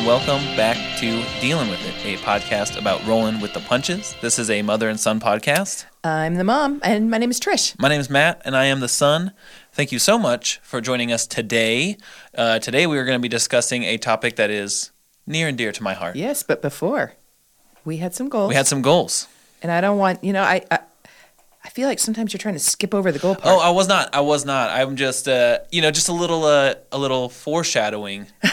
and welcome back to Dealing with It, a podcast about rolling with the punches. This is a mother and son podcast. I'm the mom, and my name is Trish. My name is Matt, and I am the son. Thank you so much for joining us today. Uh, today, we are going to be discussing a topic that is near and dear to my heart. Yes, but before we had some goals. We had some goals. and I don't want you know I, I I feel like sometimes you're trying to skip over the goal part. Oh, I was not. I was not. I'm just, uh, you know, just a little, uh, a little foreshadowing.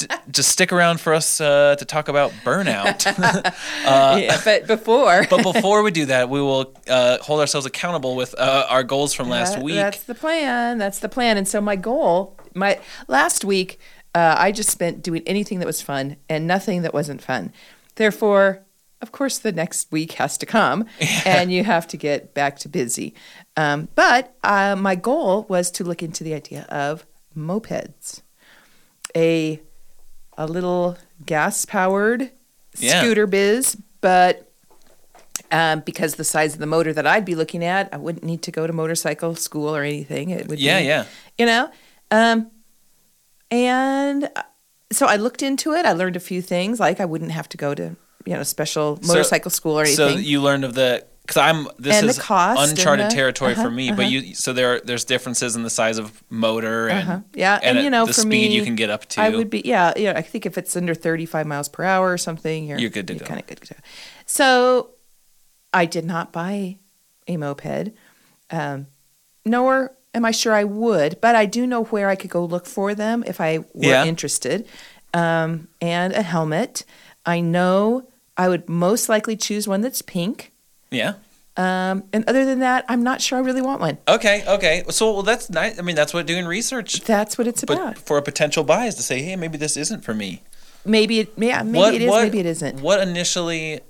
St- just stick around for us uh, to talk about burnout. yeah, but before but before we do that, we will uh, hold ourselves accountable with uh, our goals from last That- week. That's the plan. That's the plan. And so my goal, my last week, uh, I just spent doing anything that was fun and nothing that wasn't fun. Therefore, of course, the next week has to come, and you have to get back to busy. Um, but uh, my goal was to look into the idea of mopeds, a a little gas powered Yeah. scooter biz, but um, because the size of the motor that I'd be looking at, I wouldn't need to go to motorcycle school or anything. It would Yeah, be, yeah. you know. Um, and uh, so I looked into it. I learned a few things, like I wouldn't have to go to you know special So- motorcycle school or anything. so you learned of the because I'm this And is uncharted the- territory for uh-huh, me. But you so there there's differences in the size of motor and Uh-huh. Yeah, and, at you know, the for speed me, you can get up to. I would be, yeah, yeah. I think if it's under 35 miles per hour or something, you're, You're good to go. Kind of good to go. So I did not buy a moped, um, nor am I sure I would, but I do know where I could go look for them if I were Yeah. interested. Um, and a helmet. I know I would most likely choose one that's pink. Yeah. Um, and other than that, I'm not sure I really want one. Okay. Okay. So well, that's nice. I mean, that's what doing research. That's what it's But about. for a potential buy is to say, hey, maybe this isn't for me. Maybe it, yeah, maybe what, it is, what, maybe it isn't. What initially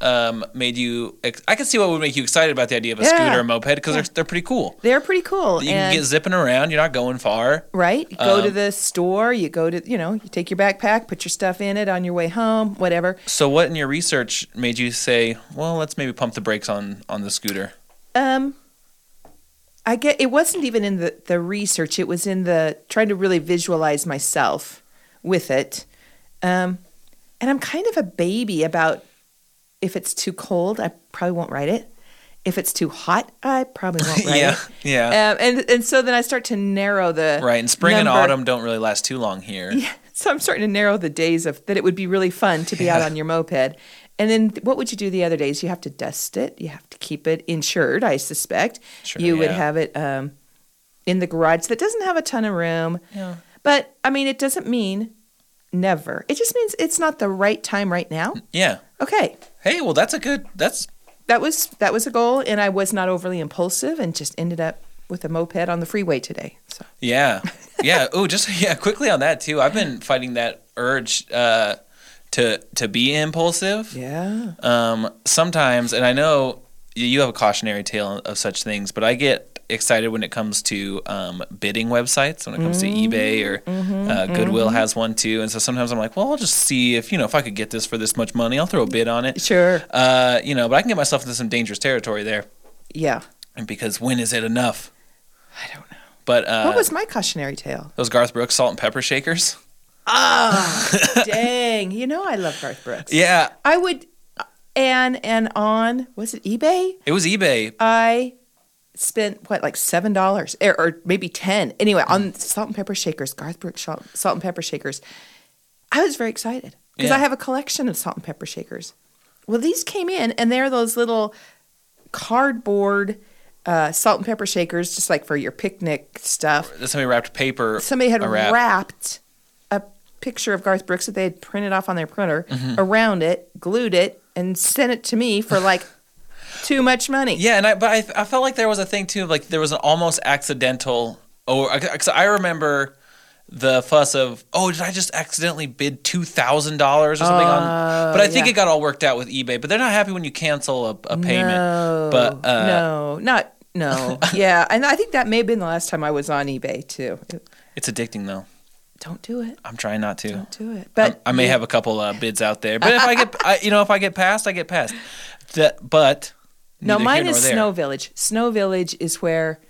um, made you? Ex- I can see what would make you excited about the idea of a Yeah. scooter or moped because Yeah. they're they're pretty cool. They're pretty cool. You can get zipping around. You're not going far. right? You go to Um, the store, you go to, you know, you take your backpack, put your stuff in it on your way home, whatever. So, what in your research made you say, well, let's maybe pump the brakes on on the scooter? Um I get it wasn't even in the the research, it was in the trying to really visualize myself with it. Um and I'm kind of a baby about if it's too cold, I probably won't ride it. If it's too hot, I probably won't ride yeah, it. yeah. Um, and and so then I start to narrow the right. And spring and autumn don't really last too long here. Yeah, so I'm starting to narrow the days of that it would be really fun to be out on your moped. And then what would you do the other days? You have to dust it. You have to keep it insured, I suspect. Sure, you would have it um, in the garage that doesn't have a ton of room. Yeah. But I mean, it doesn't mean never. It just means it's not the right time right now. Yeah. Okay. Hey, well, that's a good. That's That was that was a goal and I was not overly impulsive and just ended up with a moped on the freeway today. So yeah, yeah. Oh, just yeah. Quickly on that too. I've been fighting that urge uh, to to be impulsive. yeah. Um, sometimes, and I know you- you have a cautionary tale of such things, but I get excited when it comes to um, bidding websites. When it comes to eBay or uh, Goodwill has one too, and so sometimes I'm like, well, I'll just see if you know if I could get this for this much money. I'll throw a bid on it. Sure. Uh, you know, but I can get myself into some dangerous territory there, Yeah. and because when is it enough? I don't know. But uh, What was my cautionary tale? those Garth Brooks salt and pepper shakers? Ah, dang. You know I love Garth Brooks. Yeah, I would and and on was it eBay? it was eBay. I spent what like seven dollars or, or maybe ten. Anyway, on salt and pepper shakers, Garth Brooks salt, salt and pepper shakers. I was very excited because Yeah. I have a collection of salt and pepper shakers. Well, these came in and they're those little cardboard uh, salt and pepper shakers, just like for your picnic stuff. Somebody wrapped paper. somebody had wrap. wrapped a picture of Garth Brooks that they had printed off on their printer Mm-hmm. around it, glued it, and sent it to me for like too much money. Yeah, and I but I, I felt like there was a thing too, of like there was an almost accidental. Or because I remember the fuss of, oh, did I just accidentally bid two thousand dollars or something on? But I think yeah. it got all worked out with eBay. But they're not happy when you cancel a, a payment. No, but uh, no, not no. yeah, and I think that may have been the last time I was on eBay too. it's addicting though. Don't do it. I'm trying not to. Don't do it. But I may have a couple uh, bids out there, but if I get, I, you know, if I get past, I get past. That, but No, mine is. Snow Village. Snow Village is where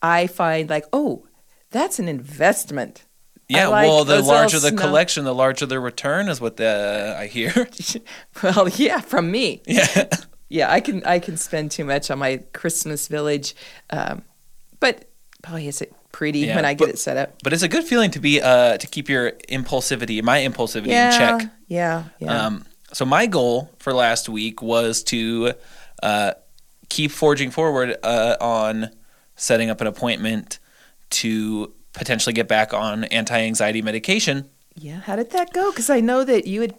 I find like, oh, that's an investment. Yeah, like well, the larger the smell- collection, the larger the return is what the I hear. Well, yeah, from me. yeah. Yeah, I can I can spend too much on my Christmas village, um, but boy, is it pretty Yeah, when I get but- it set up. But it's a good feeling to be uh to keep your impulsivity, my impulsivity Yeah, in check. yeah, yeah. Um, so my goal for last week was to uh, keep forging forward uh, on setting up an appointment to potentially get back on anti-anxiety medication. yeah, how did that go? Because I know that you had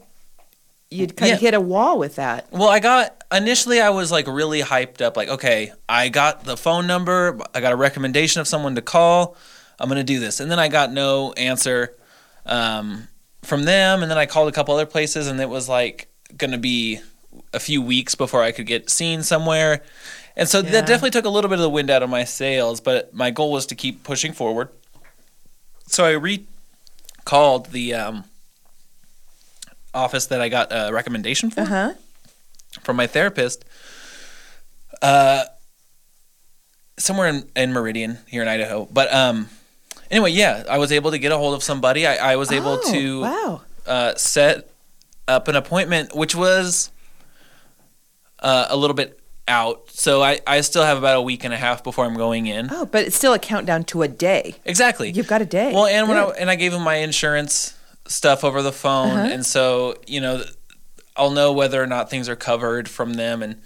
you'd kind Yeah. of hit a wall with that. Well, I got initially I was like really hyped up, like okay, I got the phone number, I got a recommendation of someone to call, I'm gonna do this, and then I got no answer um, from them, and then I called a couple other places, and it was like gonna be a few weeks before I could get seen somewhere, and so Yeah. that definitely took a little bit of the wind out of my sails. But my goal was to keep pushing forward, so I recalled the um, office that I got a recommendation for Uh huh. from my therapist uh somewhere in, in meridian here in idaho but um anyway yeah i was able to get a hold of somebody i, I was able Oh, to wow. uh, set up an appointment which was uh, a little bit out so I, I still have about a week and a half before i'm going in Oh, but it's still a countdown to a day. exactly You've got a day. well, and when I Good. and I gave him my insurance stuff over the phone, Uh-huh. and so you know, I'll know whether or not things are covered from them and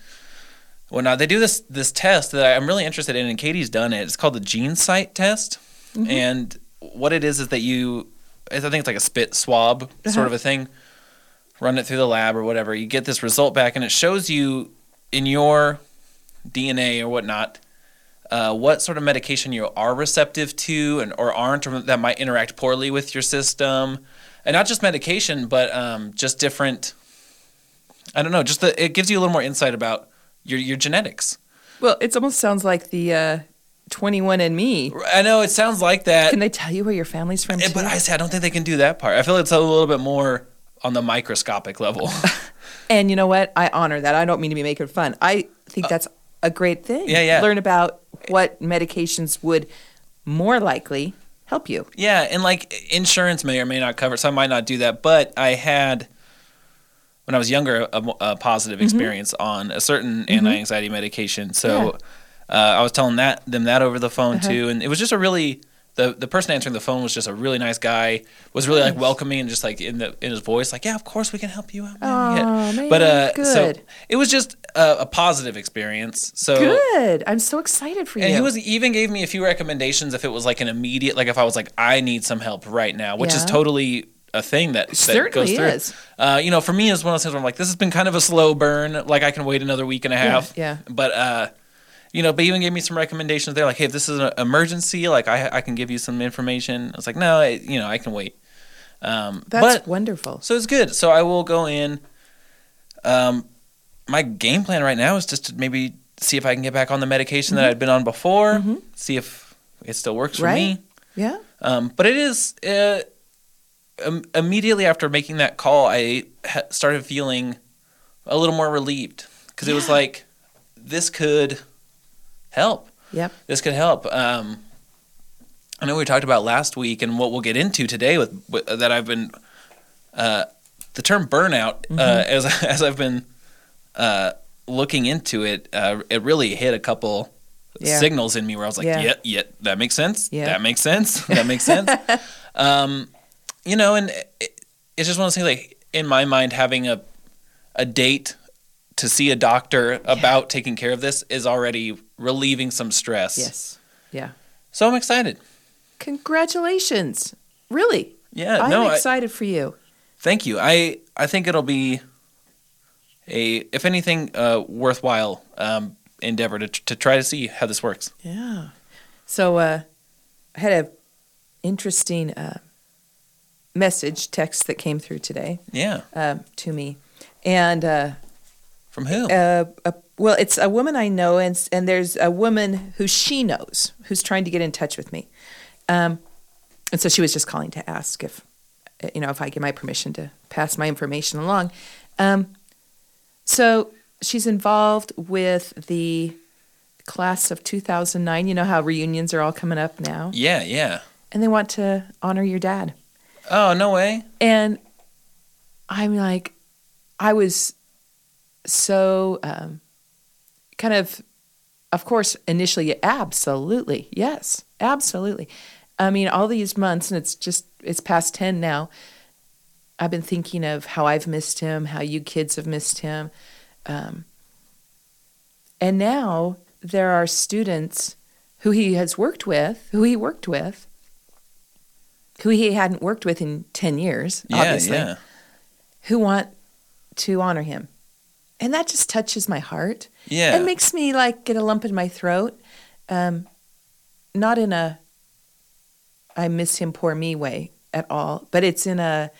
whatnot. They do this this test that I'm really interested in, and Katie's done it. It's called the GeneSight test, Mm-hmm. and what it is is that you, I think it's like a spit swab Uh-huh. sort of a thing. Run it through the lab or whatever. You get this result back, and it shows you in your DNA or whatnot uh, what sort of medication you are receptive to and or aren't, or that might interact poorly with your system, and not just medication, but um, just different. I don't know. Just the, it gives you a little more insight about your your genetics. well, it almost sounds like the uh, 21 and Me. I know it sounds like that, Can they tell you where your family's from? eh, Too? but I say I don't think they can do that part. I feel it's a little bit more on the microscopic level. And you know what? I honor that. I don't mean to be making fun. I think that's a great thing. Uh, Yeah, yeah. Learn about what medications would more likely help you. Yeah, and like insurance may or may not cover, so I might not do that. But I had, when I was younger, a, a positive experience on a certain anti-anxiety medication. So uh, I was telling that them that over the phone too, and it was just a really the the person answering the phone was just a really nice guy. Was really like welcoming and just like in the in his voice, like yeah, of course we can help you out. Aw, Yeah. man, but uh, so it was just a, a positive experience. So Good. I'm so excited for you. and he was he even gave me a few recommendations if it was like an immediate like if I was like I need some help right now, which is totally a thing that, that Certainly goes through. is. Uh, you know, for me, it's one of those things where I'm like, this has been kind of a slow burn. Like I can wait another week and a half. yeah. But uh, you know, but even gave me some recommendations. They're like, hey, if this is an emergency, like I I can give you some information. I was like, no, it, you know, I can wait. Um, That's but wonderful. so it's good. So I will go in. Um, my game plan right now is just to maybe see if I can get back on the medication that I'd been on before. See if it still works for Mm-hmm. Me. Yeah. Um, but it is uh, um, immediately after making that call, I ha- started feeling a little more relieved because it was like this could help. Yep. This could help. Um, I know we talked about last week, and what we'll get into today with, with that I've been uh, the term burnout uh, as as I've been uh, looking into it. Uh, it really hit a couple Yeah. signals in me where I was like, Yeah. yeah, yeah, that makes sense. Yeah. That makes sense. That makes sense. um, you know, and it, it's just one of those things like in my mind, having a a date to see a doctor about taking care of this is already relieving some stress. Yes. Yeah. So I'm excited. Congratulations. Really. Yeah, I'm no, I, excited for you. thank you. I I think it'll be a if anything uh, worthwhile um, endeavor to to try to see how this works. Yeah. So uh, I had a interesting uh, message text that came through today Yeah. um, to me, and uh, From who? uh, a, well, it's a woman I know, and and there's a woman who she knows who's trying to get in touch with me, um, and so she was just calling to ask if, uh, you know, if I give my permission to pass my information along. Um, so she's involved with the class of 2009. You know how reunions are all coming up now, yeah, yeah. and they want to honor your dad. Oh no way. And I'm like, I was so um, kind of, of course, initially, absolutely, yes, absolutely. I mean, all these months, and it's just, it's past 10 now. I've been thinking of how I've missed him, how you kids have missed him. Um, and now there are students who he has worked with, who he worked with, who he hadn't worked with in 10 years, Yeah, obviously, yeah. who want to honor him. And that just touches my heart. Yeah. It makes me like get a lump in my throat. Um, not in a I miss him, poor me way at all, but it's in a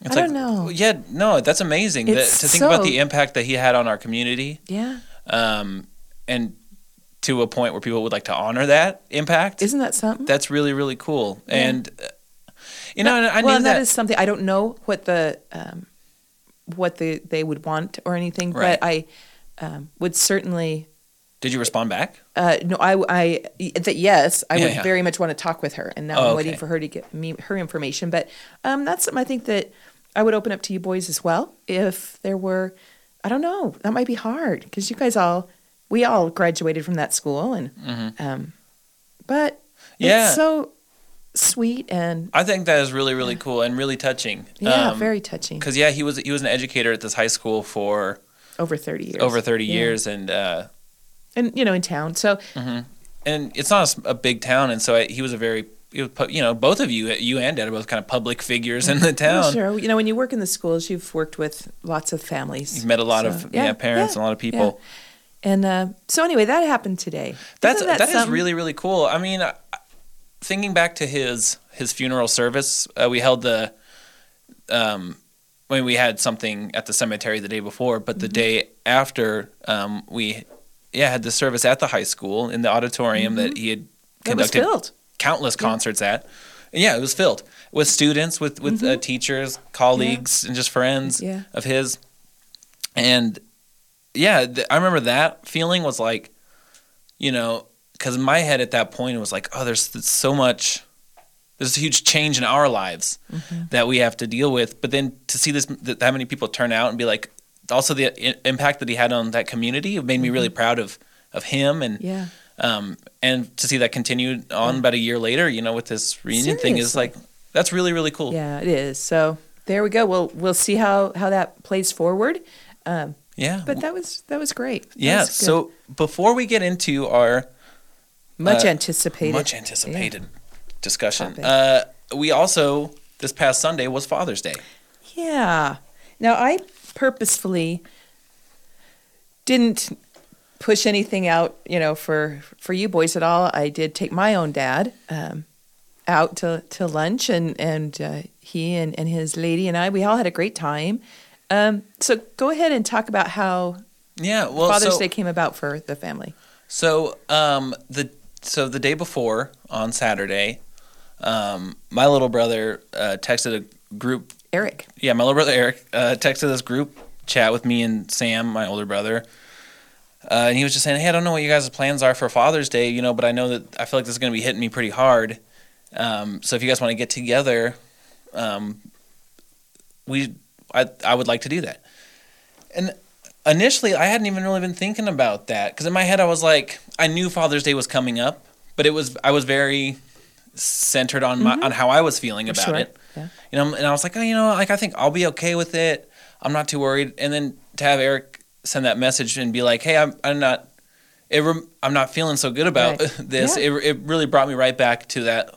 It's I like, don't know. Yeah, no, that's amazing. That, to think about the impact that he had on our community, yeah. um, and to a point where people would like to honor that impact. Isn't that something? that's really really cool. And uh, you know, I knew well, that. that is something I don't know what the um, what the they would want or anything, Right. but I um, would certainly Did you respond back? Uh, no, I, I, that yes, I Yeah, would yeah. very much want to talk with her, and now Oh, I'm waiting okay. for her to get me her information. But um, that's something I think that I would open up to you boys as well. If there were, I don't know, that might be hard because you guys all, we all graduated from that school, and um, but Mm-hmm. Yeah. it's so sweet and I think that is really really cool and really touching. yeah, very touching. Because yeah, he was he was an educator at this high school for Over thirty years, over thirty Yeah. years, and uh, and you know, in town. So and it's not a big town, and so I, he was a very you know both of you you and Dad are both kind of public figures in the town. sure, you know, when you work in the schools, you've worked with lots of families. You've met a lot So, of yeah, parents and a lot of people. And uh, so anyway, that happened today. That's Isn't that that is really really cool. I mean, I- thinking back to his his funeral service, uh, we held the um when we had something at the cemetery the day before, but the Mm-hmm. day after um we yeah had the service at the high school in the auditorium that he had Mm-hmm. Conducted countless concerts at. Yeah, it was filled with students, with with uh, teachers, colleagues, and just friends Mm-hmm. Yeah. of his. And yeah, th- I remember that feeling was like, you know, because in my head at that point it was like, oh, there's, there's so much, there's a huge change in our lives Mm-hmm. that we have to deal with. But then to see this, that, that many people turn out and be like, also the I- impact that he had on that community it made me really proud of of him and Mm-hmm. Yeah. um, and to see that continued on about a year later, you know, with this reunion thing is like that's really really cool. Yeah, it is. So there we go. We'll we'll see how how that plays forward. Um, Yeah. but that was that was great. That yeah. was. So before we get into our much uh, anticipated. much anticipated discussion, uh, we also this past Sunday was Father's Day. Yeah. Now I purposefully didn't push anything out, you know, for for you boys at all. I did take my own dad um, out to, to lunch, and and uh, he and, and his lady and I, we all had a great time. Um, so go ahead and talk about how Yeah. Well, Father's so, Day came about for the family. So um, the so the day before on Saturday, um, my little brother uh, texted a group Eric. yeah, my little brother Eric uh, texted this group chat with me and Sam, my older brother. Uh, and he was just saying, "Hey, I don't know what you guys' plans are for Father's Day, you know, but I know that I feel like this is going to be hitting me pretty hard. Um, so if you guys want to get together, um, we, I, I would like to do that." And initially, I hadn't even really been thinking about that because in my head, I was like, I knew Father's Day was coming up, but it was I was very centered on my mm-hmm. on how I was feeling about Sure. it Yeah. you know and i was like oh you know like i think i'll be okay with it i'm not too worried and then to have eric send that message and be like hey i'm, I'm not it rem- i'm not feeling so good about Right. this Yeah. it, it really brought me right back to that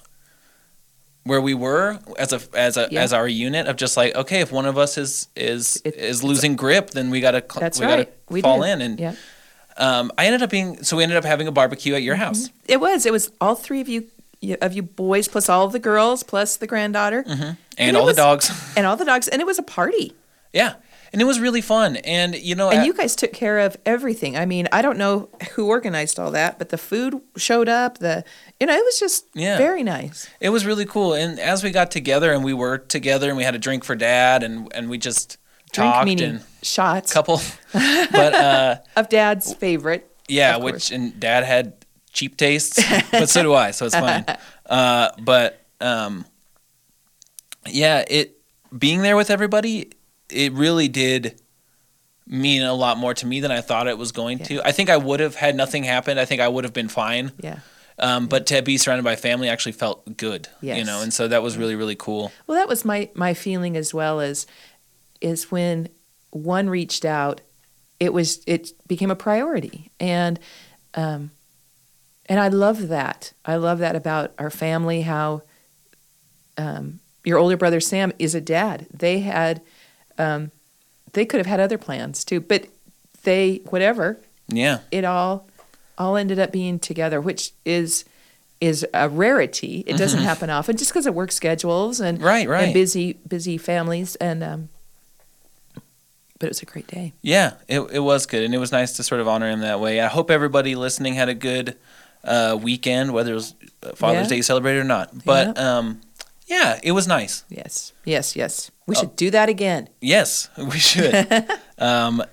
where we were as a as a Yeah. as our unit of just like okay if one of us is is It- is losing grip then we gotta That's we right. gotta we fall did. in and yeah. um, i ended up being so we ended up having a barbecue at your Mm-hmm. house It was. It was all three of you of you boys plus all of the girls plus the granddaughter and, it all was- the dogs and all the dogs and it was a party. yeah and it was really fun and you know And at- you guys took care of everything. I mean, I don't know who organized all that, but the food showed up. The you know, it was just Yeah. very nice. It was really cool. And as we got together and we were together and we had a drink for dad and, and we just Drink talked and shots couple but uh of Dad's favorite. yeah, which and dad had cheap tastes, but so do I, so it's fine. Uh but um, yeah, it being there with everybody, it really did mean a lot more to me than I thought it was going Yeah. to. I think I would have had nothing happened. I think I would have been fine. Yeah. Um, but to be surrounded by family actually felt good. You know, and so that was really really cool. Well, that was my my feeling as well as is when one reached out, it was it became a priority, and um, and I love that. I love that about our family. How um, your older brother Sam is a dad. They had, um, they could have had other plans too, but they whatever Yeah. it all all ended up being together, which is is a rarity. It doesn't happen often, just because of work schedules and Mm-hmm. Right, right. and busy busy families. And um, but it was a great day. Yeah, it it was good, and it was nice to sort of honor him that way. I hope everybody listening had a good uh, weekend, whether it was Father's Yeah. Day celebrated or not. But um, yeah, it was nice. Yes, yes, yes. Oh. We should do that again. Yes, we should. um,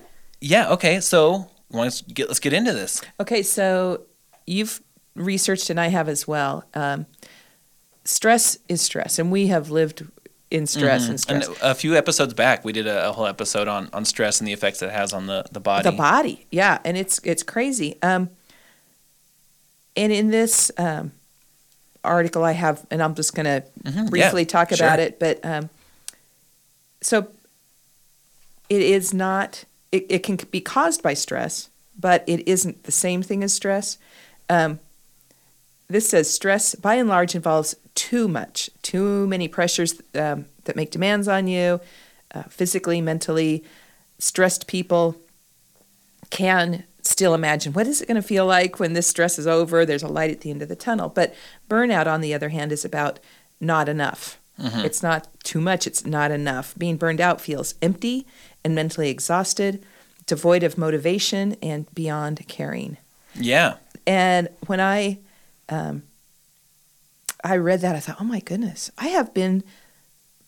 yeah. Okay. So let's get let's get into this. Okay, so you've researched, and I have as well. Um, stress is stress, and we have lived in stress and stress. And a few episodes back, we did a, a whole episode on, on stress and the effects it has on the, the body. The body, yeah, and it's it's crazy. Um, and in this um, article, I have, and I'm just going to Mhm, briefly yeah, talk about sure. it. But um, so it is not. It, it can be caused by stress, but it isn't the same thing as stress. Um, this says stress, by and large, involves too much, too many pressures um, that make demands on you, uh, physically, mentally. Stressed people can still imagine what is it going to feel like when this stress is over. There's a light at the end of the tunnel. But burnout, on the other hand, is about not enough. It's not too much. It's not enough. Being burned out feels empty and mentally exhausted, devoid of motivation, and beyond caring. Yeah. And when I um, I read that, I thought, oh my goodness, I have been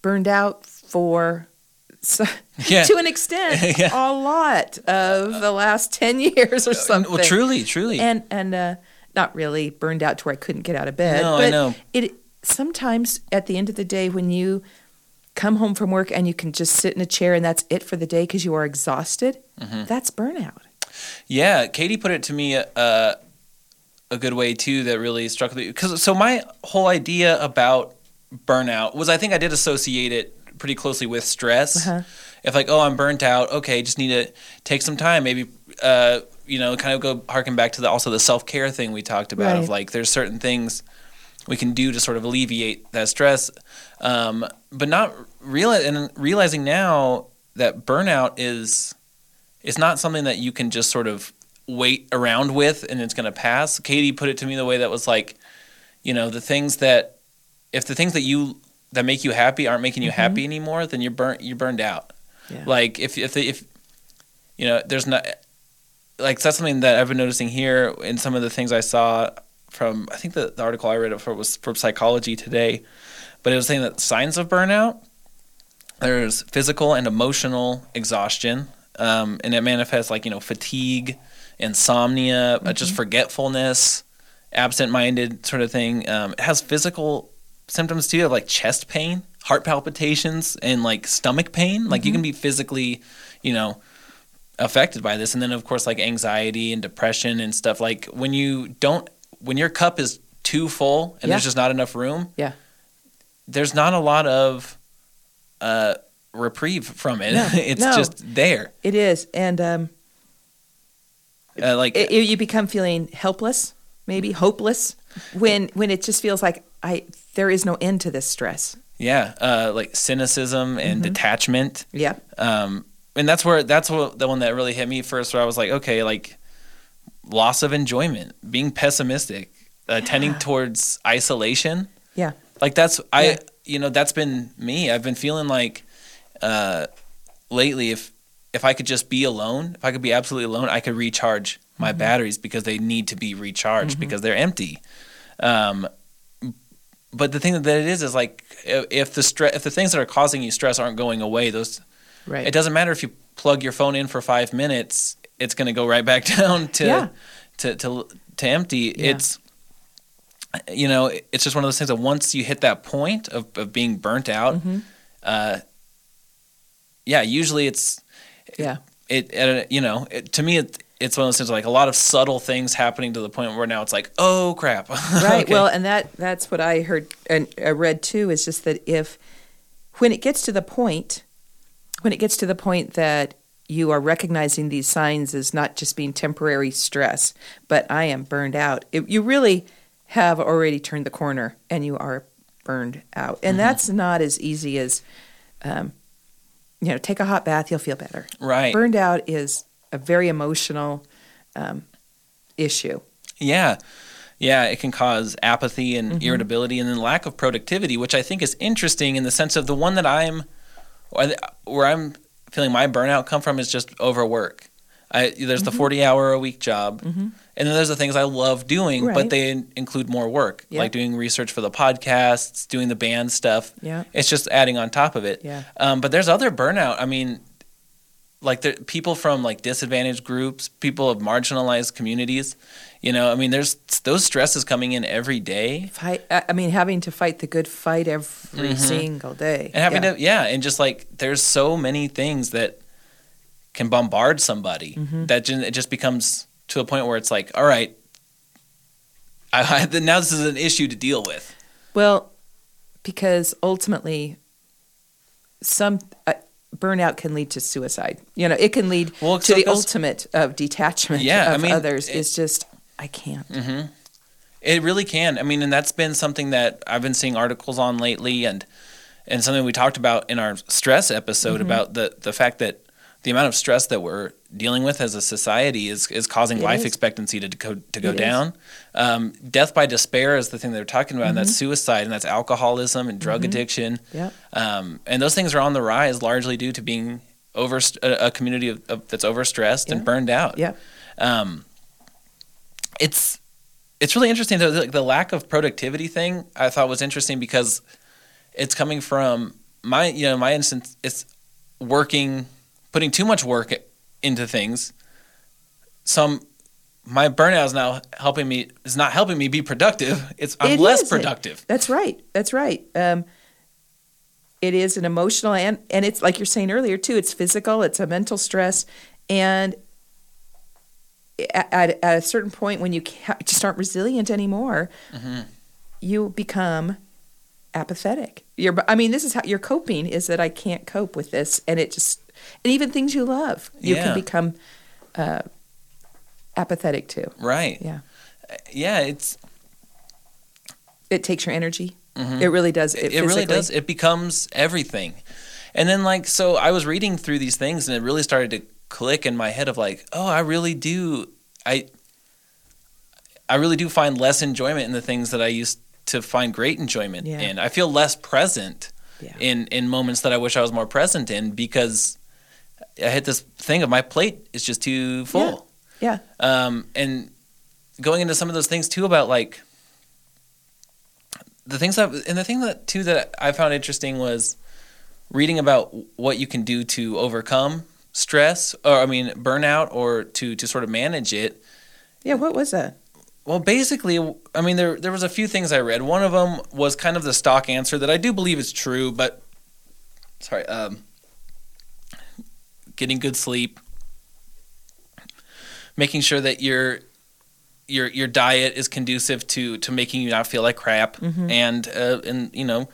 burned out for so, Yeah. to an extent Yeah. a lot of the last ten years or something. Well, truly, truly. and and uh, not really burned out to where I couldn't get out of bed. No, I but know. It sometimes at the end of the day when you come home from work and you can just sit in a chair and that's it for the day because you are exhausted. Mm-hmm. That's burnout. Yeah, Katie put it to me uh, a good way too that really struck me because so my whole idea about burnout was I think I did associate it pretty closely with stress. Uh-huh. If like oh I'm burnt out, okay, just need to take some time, maybe uh, you know kind of go harken back to the also the self care thing we talked about of like there's certain things we can do to sort of alleviate that stress, um, but not real and realizing now that burnout is it's not something that you can just sort of wait around with and it's going to pass. Katie put it to me the way that was like, you know, the things that if the things that you that make you happy aren't making you happy anymore, then you're burnt you're burned out. Yeah. Like if if the, if you know, there's not like that's something that I've been noticing here in some of the things I saw from I think the, the article I read it for was from Psychology Today, but it was saying that signs of burnout there's physical and emotional exhaustion, um, and it manifests like you know fatigue, insomnia, uh, just forgetfulness, absent-minded sort of thing. Um, it has physical symptoms too of like chest pain, heart palpitations, and like stomach pain. Like you can be physically, you know, affected by this, and then of course like anxiety and depression and stuff. Like when you don't, when your cup is too full and there's just not enough room. Yeah. There's not a lot of uh, reprieve from it. No, it's no. just there. It is, and um, Uh, like it, you become feeling helpless, maybe hopeless, when when it just feels like I there is no end to this stress. yeah, uh, like cynicism and Mm-hmm. detachment. Yeah, Um, and that's where that's what the one that really hit me first. Where I was like, okay, like loss of enjoyment, being pessimistic, uh, tending towards isolation. yeah, Like that's I Yeah. you know that's been me. I've been feeling like uh, lately if if I could just be alone, if I could be absolutely alone, I could recharge my Mm-hmm. batteries because they need to be recharged because they're empty. Um, but the thing that it is is like if, the stress, if the things that are causing you stress aren't going away, those right. it doesn't matter if you plug your phone in for five minutes, it's going to go right back down to Yeah. to, to to empty. Yeah. It's you know, it's just one of those things that once you hit that point of, of being burnt out, Mm-hmm. uh, yeah, usually it's Yeah. it, it you know it, to me it, it's one of those things like a lot of subtle things happening to the point where now it's like oh crap Right. Okay. Well, and that that's what I heard and I read too is just that if when it gets to the point when it gets to the point that you are recognizing these signs as not just being temporary stress, but I am burned out. It, you really have already turned the corner and you are burned out. And that's not as easy as um, you know, take a hot bath, you'll feel better. right Burned out is a very emotional um, issue. yeah yeah it can cause apathy and Mm-hmm. irritability and then lack of productivity which i think is interesting in the sense of the one that i'm where i'm feeling my burnout come from is just overwork I, there's the Mm-hmm. 40 hour a week job and then there's the things i love doing Right. but they include more work Yeah. like doing research for the podcasts doing the band stuff Yeah. it's just adding on top of it Yeah. Um, but there's other burnout. I mean, like the people from like disadvantaged groups, people of marginalized communities. You know, I mean, there's those stresses coming in every day, Fight. I I mean, having to fight the good fight every single day, and having Yeah. to yeah, and just like there's so many things that can bombard somebody Mm-hmm. that it just becomes to a point where it's like, all right, I, I, now this is an issue to deal with. Well, because ultimately, some uh, burnout can lead to suicide. You know, it can lead Well, to the ultimate of detachment Yeah, I mean, others. it- It's just I can't. It really can. I mean, and that's been something that I've been seeing articles on lately, and and something we talked about in our stress episode Mm-hmm. about the the fact that the amount of stress that we're dealing with as a society is is causing It life is. expectancy to go to go down. Um, death by despair is the thing they're talking about, and Mm-hmm. that's suicide, and that's alcoholism and drug addiction. Yeah. Um, and those things are on the rise largely due to being over a, a community of, of, that's overstressed Yeah. and burned out Yeah. um, it's it's really interesting though the, the lack of productivity thing i thought was interesting because it's coming from my you know my instance it's working putting too much work into things some my burnout is now helping me is not helping me be productive it's i'm It less isn't. productive That's right. That's right. Um, it is an emotional and and it's like you're saying earlier too. It's physical. It's a mental stress, and at, at, at a certain point when you ca- just aren't resilient anymore, Mm-hmm. you become apathetic. You're, I mean, this is how you're coping. Is that I can't cope with this, and it just and even things you love, you Yeah. can become uh, apathetic to. right Yeah, yeah it's it takes your energy. It really does. Mm-hmm. it, it really does it becomes everything and then like so i was reading through these things and it really started to click in my head of like oh i really do i i really do find less enjoyment in the things that i used to find great enjoyment Yeah. in i feel less present Yeah. in in moments that i wish i was more present in because i hit this thing of my plate is just too full Yeah. um, and going into some of those things too about like the things that and the thing that too that I found interesting was reading about what you can do to overcome stress or I mean burnout or to to sort of manage it. Yeah. What was that? Well, basically, I mean there there was a few things I read. One of them was kind of the stock answer that I do believe is true, but sorry, um, getting good sleep, making sure that your your your diet is conducive to to making you not feel like crap, and uh, and you know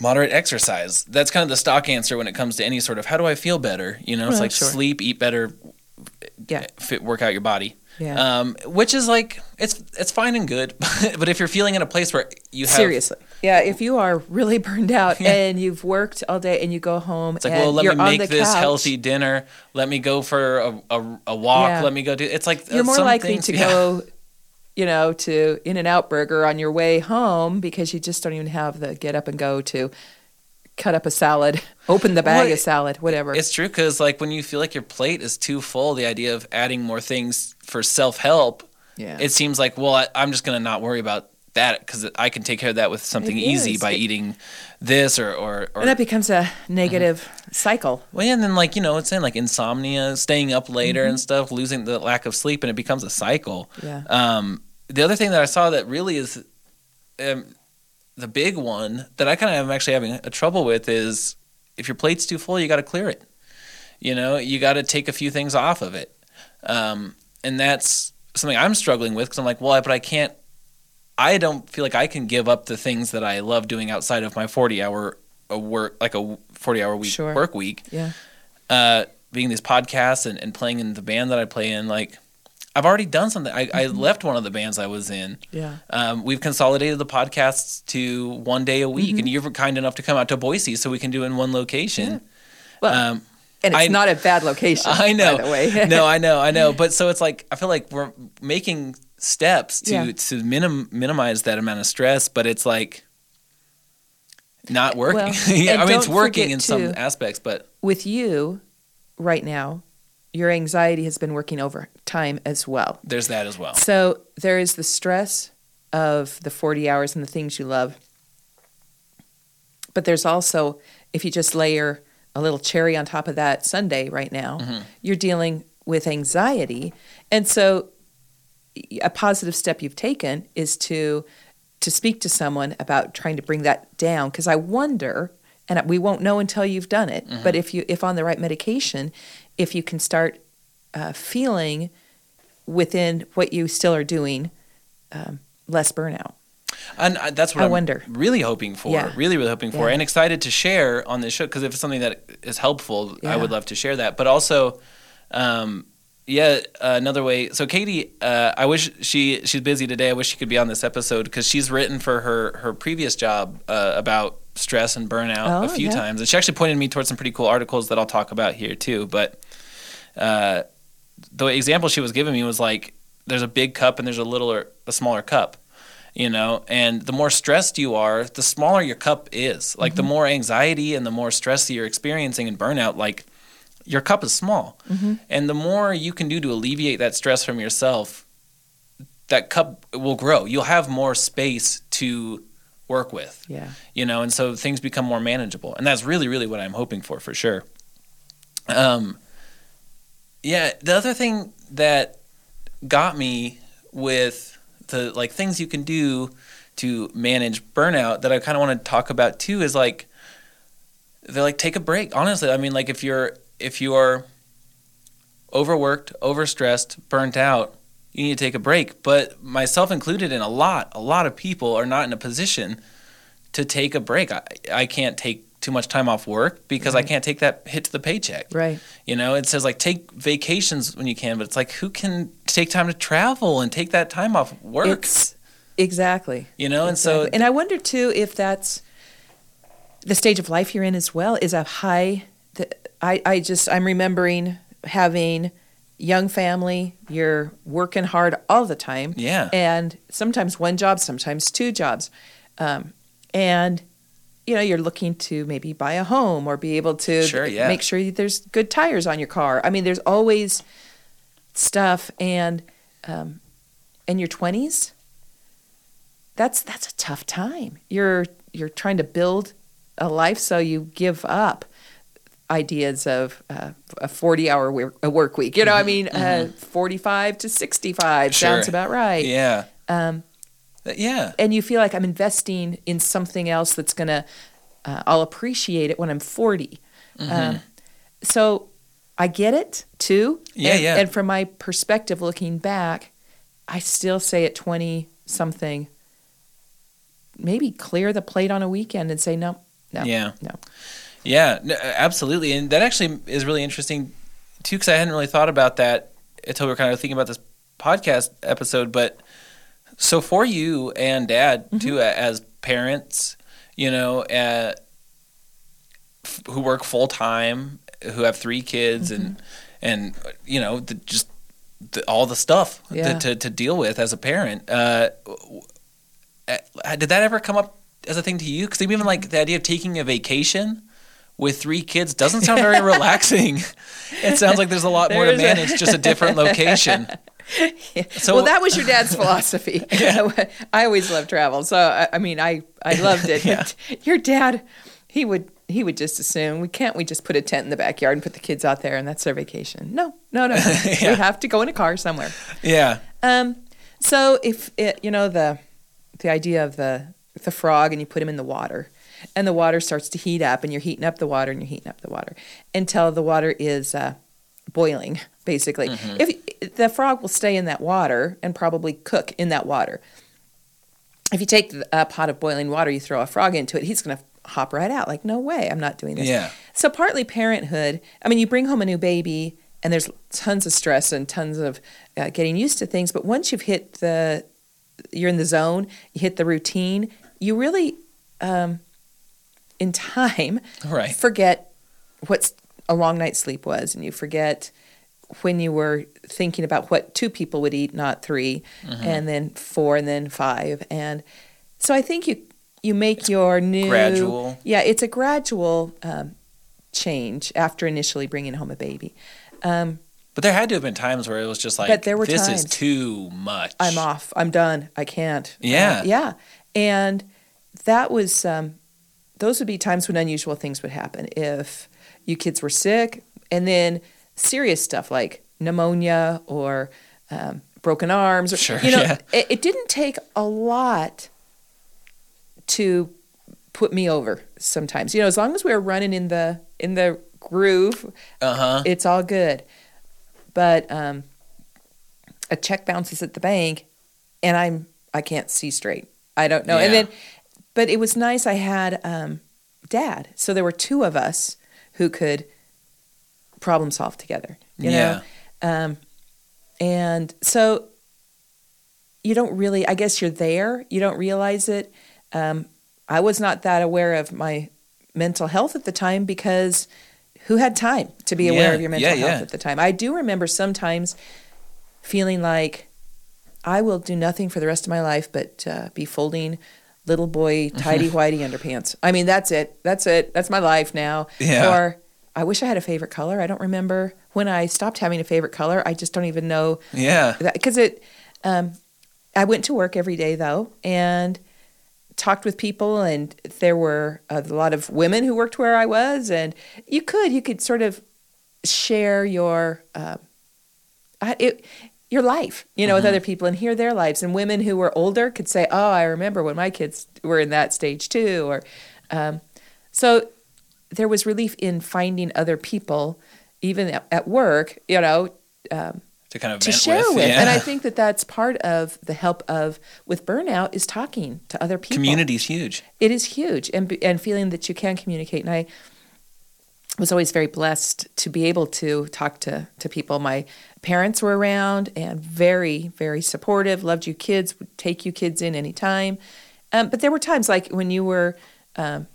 moderate exercise. That's kind of the stock answer when it comes to any sort of how do I feel better. You know, it's Well, like sure. sleep, eat better, Yeah. fit, work out your body. Yeah. Um, which is like it's it's fine and good, but if you're feeling in a place where you have Seriously. Yeah. If you are really burned out Yeah. and you've worked all day and you go home It's like, well, let me make this couch, healthy dinner. Let me go for a, a, a walk. Yeah. Let me go do. It's like uh, you're more likely things- to yeah. go, you know, to In-N-Out Burger on your way home because you just don't even have the get up and go to cut up a salad, open the bag Well, of salad, whatever. It's true because like when you feel like your plate is too full, the idea of adding more things for self help, yeah. it seems like well, I, I'm just gonna not worry about that because I can take care of that with something It easy is. by It- eating this or or, or and that becomes a negative Mm-hmm. cycle. Well, yeah, and then like you know, it's in like insomnia, staying up later Mm-hmm. and stuff, losing the lack of sleep, and it becomes a cycle. Yeah. Um, the other thing that I saw that really is um, the big one that I kind of am actually having a trouble with is if your plate's too full, you got to clear it. You know, you got to take a few things off of it, um, and that's something I'm struggling with because I'm like, well, but I can't. I don't feel like I can give up the things that I love doing outside of my 40 hour a work, like a 40 hour week Sure. work week. Yeah. Uh, being these podcasts and, and playing in the band that I play in, like I've already done something. I, I left one of the bands I was in. Yeah. Um, we've consolidated the podcasts to one day a week, Mm-hmm. and you're kind enough to come out to Boise so we can do it in one location. Well, Um, and it's I- not a bad location. I know. By the way. no, I know, I know. But so it's like I feel like we're making steps to Yeah. to minim, minimize that amount of stress, but it's like not working. Well, yeah, I mean it's working in some aspects, but With you, right now, your anxiety has been working overtime as well. there's that as well. So there is the stress of the 40 hours and the things you love. But there's also, if you just layer a little cherry on top of that sundae right now, Mm-hmm. you're dealing with anxiety. And so a positive step you've taken is to to speak to someone about trying to bring that down because I wonder and we won't know until you've done it Mm-hmm. but if you if on the right medication if you can start uh, feeling within what you still are doing um, less burnout And that's what I am wonder. really hoping for. Yeah. Really, really hoping for, Yeah. and excited to share on this show because if it's something that is helpful, I would love to share that. But also, um, yeah, uh, another way. So Katie, uh, I wish she she's busy today. I wish she could be on this episode because she's written for her her previous job uh, about stress and burnout Oh, a few yeah. times, and she actually pointed me towards some pretty cool articles that I'll talk about here too. But uh, the example she was giving me was like, there's a big cup and there's a littler, a smaller cup you know? And the more stressed you are the smaller your cup is. Like the more anxiety and the more stress that you're experiencing and burnout like your cup is small. And the more you can do to alleviate that stress from yourself that cup will grow. You'll have more space to work with. Yeah. You know and so things become more manageable. And that's really really what i'm hoping for for sure. Um yeah the other thing that got me with the like things you can do to manage burnout that i kind of want to talk about too is like they're like take a break. Honestly i mean like if you're if you're overworked overstressed burnt out you need to take a break. But myself included and a lot a lot of people are not in a position to take a break. I, I can't take too much time off work because i mm-hmm. can't take that hit to the paycheck. Right. You know it says like take vacations when you can but it's like who can take time to travel and take that time off work? It's exactly. You know and so and I wonder too if that's the stage of life you're in as well is a high. The, I I just I'm remembering having young family. You're working hard all the time, yeah and sometimes one job, sometimes two jobs, um, and you know you're looking to maybe buy a home or be able to Sure, yeah. make sure there's good tires on your car. I mean, there's always stuff, and um, in your twenties, that's that's a tough time. You're you're trying to build a life, so you give up ideas of uh, a 40 hour work, a work week. You know, I mean, uh, 45 to 65 sounds about right. yeah Um, Uh, yeah and you feel like I'm investing in something else that's gonna, uh, I'll appreciate it when I'm 40. Mm-hmm. Um, so I get it too. Yeah, and, yeah. And from my perspective, looking back, I still say at 20 something, maybe clear the plate on a weekend and say no, no, Yeah. no. Yeah, no, absolutely, and that actually is really interesting too, because I hadn't really thought about that until we were kind of thinking about this podcast episode. But so for you and Dad too, as parents, you know, uh, f- who work full time, who have three kids, and and you know, the, just the, all the stuff Yeah. to, to to deal with as a parent. Uh, uh, did that ever come up as a thing to you? Because even like the idea of taking a vacation with three kids doesn't sound very relaxing. It sounds like there's a lot more to There's a- manage, just a different location. So- well, that was your dad's philosophy. I always loved travel, so I, I mean, I I loved it. Yeah. Your dad, he would he would just assume we can't we just put a tent in the backyard and put the kids out there and that's their vacation. No, no, no. no. Yeah. We have to go in a car somewhere. Yeah, Um, so if it, you know the the idea of the the frog and you put him in the water and the water starts to heat up and you're heating up the water and you're heating up the water until the water is uh, boiling basically. If the frog will stay in that water and probably cook in that water. If you take a pot of boiling water you throw a frog into it he's going to hop right out like no way i'm not doing this. Yeah. so partly parenthood i mean you bring home a new baby and there's tons of stress and tons of uh, getting used to things but once you've hit the you're in the zone you hit the routine you really um, in time Right. forget what a long night's sleep was and you forget when you were thinking about what two people would eat not 3 Mm-hmm. and then four and then five and so i think you you make your new gradual. yeah it's a gradual um, change after initially bringing home a baby um, But there had to have been times where it was just like, But there were this times. is too much. I'm off. I'm done. I can't. Yeah. Uh, yeah. And that was, um, those would be times when unusual things would happen. If you kids were sick, and then serious stuff like pneumonia or um, broken arms. Or, Sure, You know, yeah. it, it didn't take a lot to put me over sometimes. You know, as long as we're running in the in the groove, Uh huh. it's all good. But um, a check bounces at the bank, and I'm I can't see straight. I don't know. And then, but it was nice. I had um, dad, so there were two of us who could problem solve together. You Yeah. know, um, and so you don't really. I guess you're there. You don't realize it. Um, I was not that aware of my mental health at the time because who had time to be aware Yeah, of your mental yeah, health yeah. at the time? I do remember sometimes feeling like I will do nothing for the rest of my life but uh, be folding little boy tidy whitey underpants. I mean, that's it. That's it. That's my life now. Yeah. Or I wish I had a favorite color. I don't remember when I stopped having a favorite color. I just don't even know Yeah. because it um, i went to work every day though and talked with people and there were a lot of women who worked where i was and you could you could sort of share your uh, it, your life you know with other people and hear their lives and women who were older could say oh i remember when my kids were in that stage too or um, so there was relief in finding other people even at, at work you know To kind of to share with. Yeah. And I think that that's part of the help of with burnout is talking to other people. Community is huge. It is huge, and and feeling that you can communicate. And I was always very blessed to be able to talk to to people. My parents were around and very very supportive. Loved you kids. Would take you kids in anytime. Um, but there were times like when you were. Um,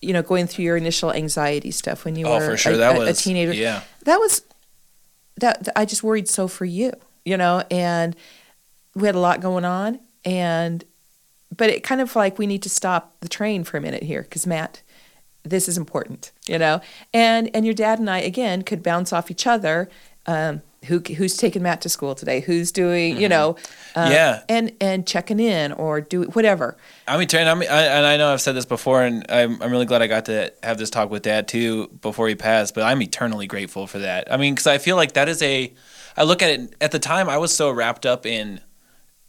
you know, going through your initial anxiety stuff when you Oh, were for sure. a, that a- was a teenager Yeah. that was that, that I just worried so for you, you know, and we had a lot going on and but it kind of like we need to stop the train for a minute here cuz Matt this is important, you know. And and your dad and I again could bounce off each other um who who's taking Matt to school today? Who's doing, you know, um, Mm-hmm. Yeah. and and checking in or do whatever. I mean. I'm, I, and I know I've said this before, and I'm, I'm really glad I got to have this talk with Dad too before he passed. But I'm eternally grateful for that. I mean, because I feel like that is a. I look at it at the time. I was so wrapped up in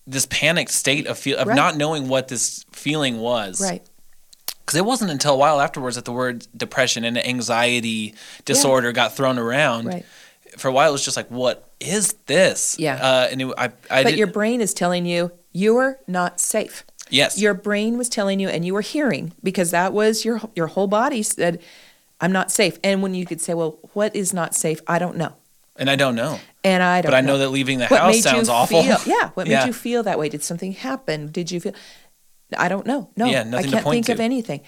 this panicked state of feel of Right. not knowing what this feeling was. Right. Because it wasn't until a while afterwards that the word depression and anxiety disorder got thrown around. Right. For a while, it was just like, "What is this?" Yeah. Uh, and it, I, I But your brain is telling you you're not safe. yes, your brain was telling you and you were hearing because that was your your whole body said i'm not safe and when you could say well what is not safe i don't know and I don't know, and i don't know. but I know that leaving the what house sounds awful. feel, yeah what Yeah. made you feel that way did something happen did you feel i don't know no Yeah, i nothing to can't point think of to. anything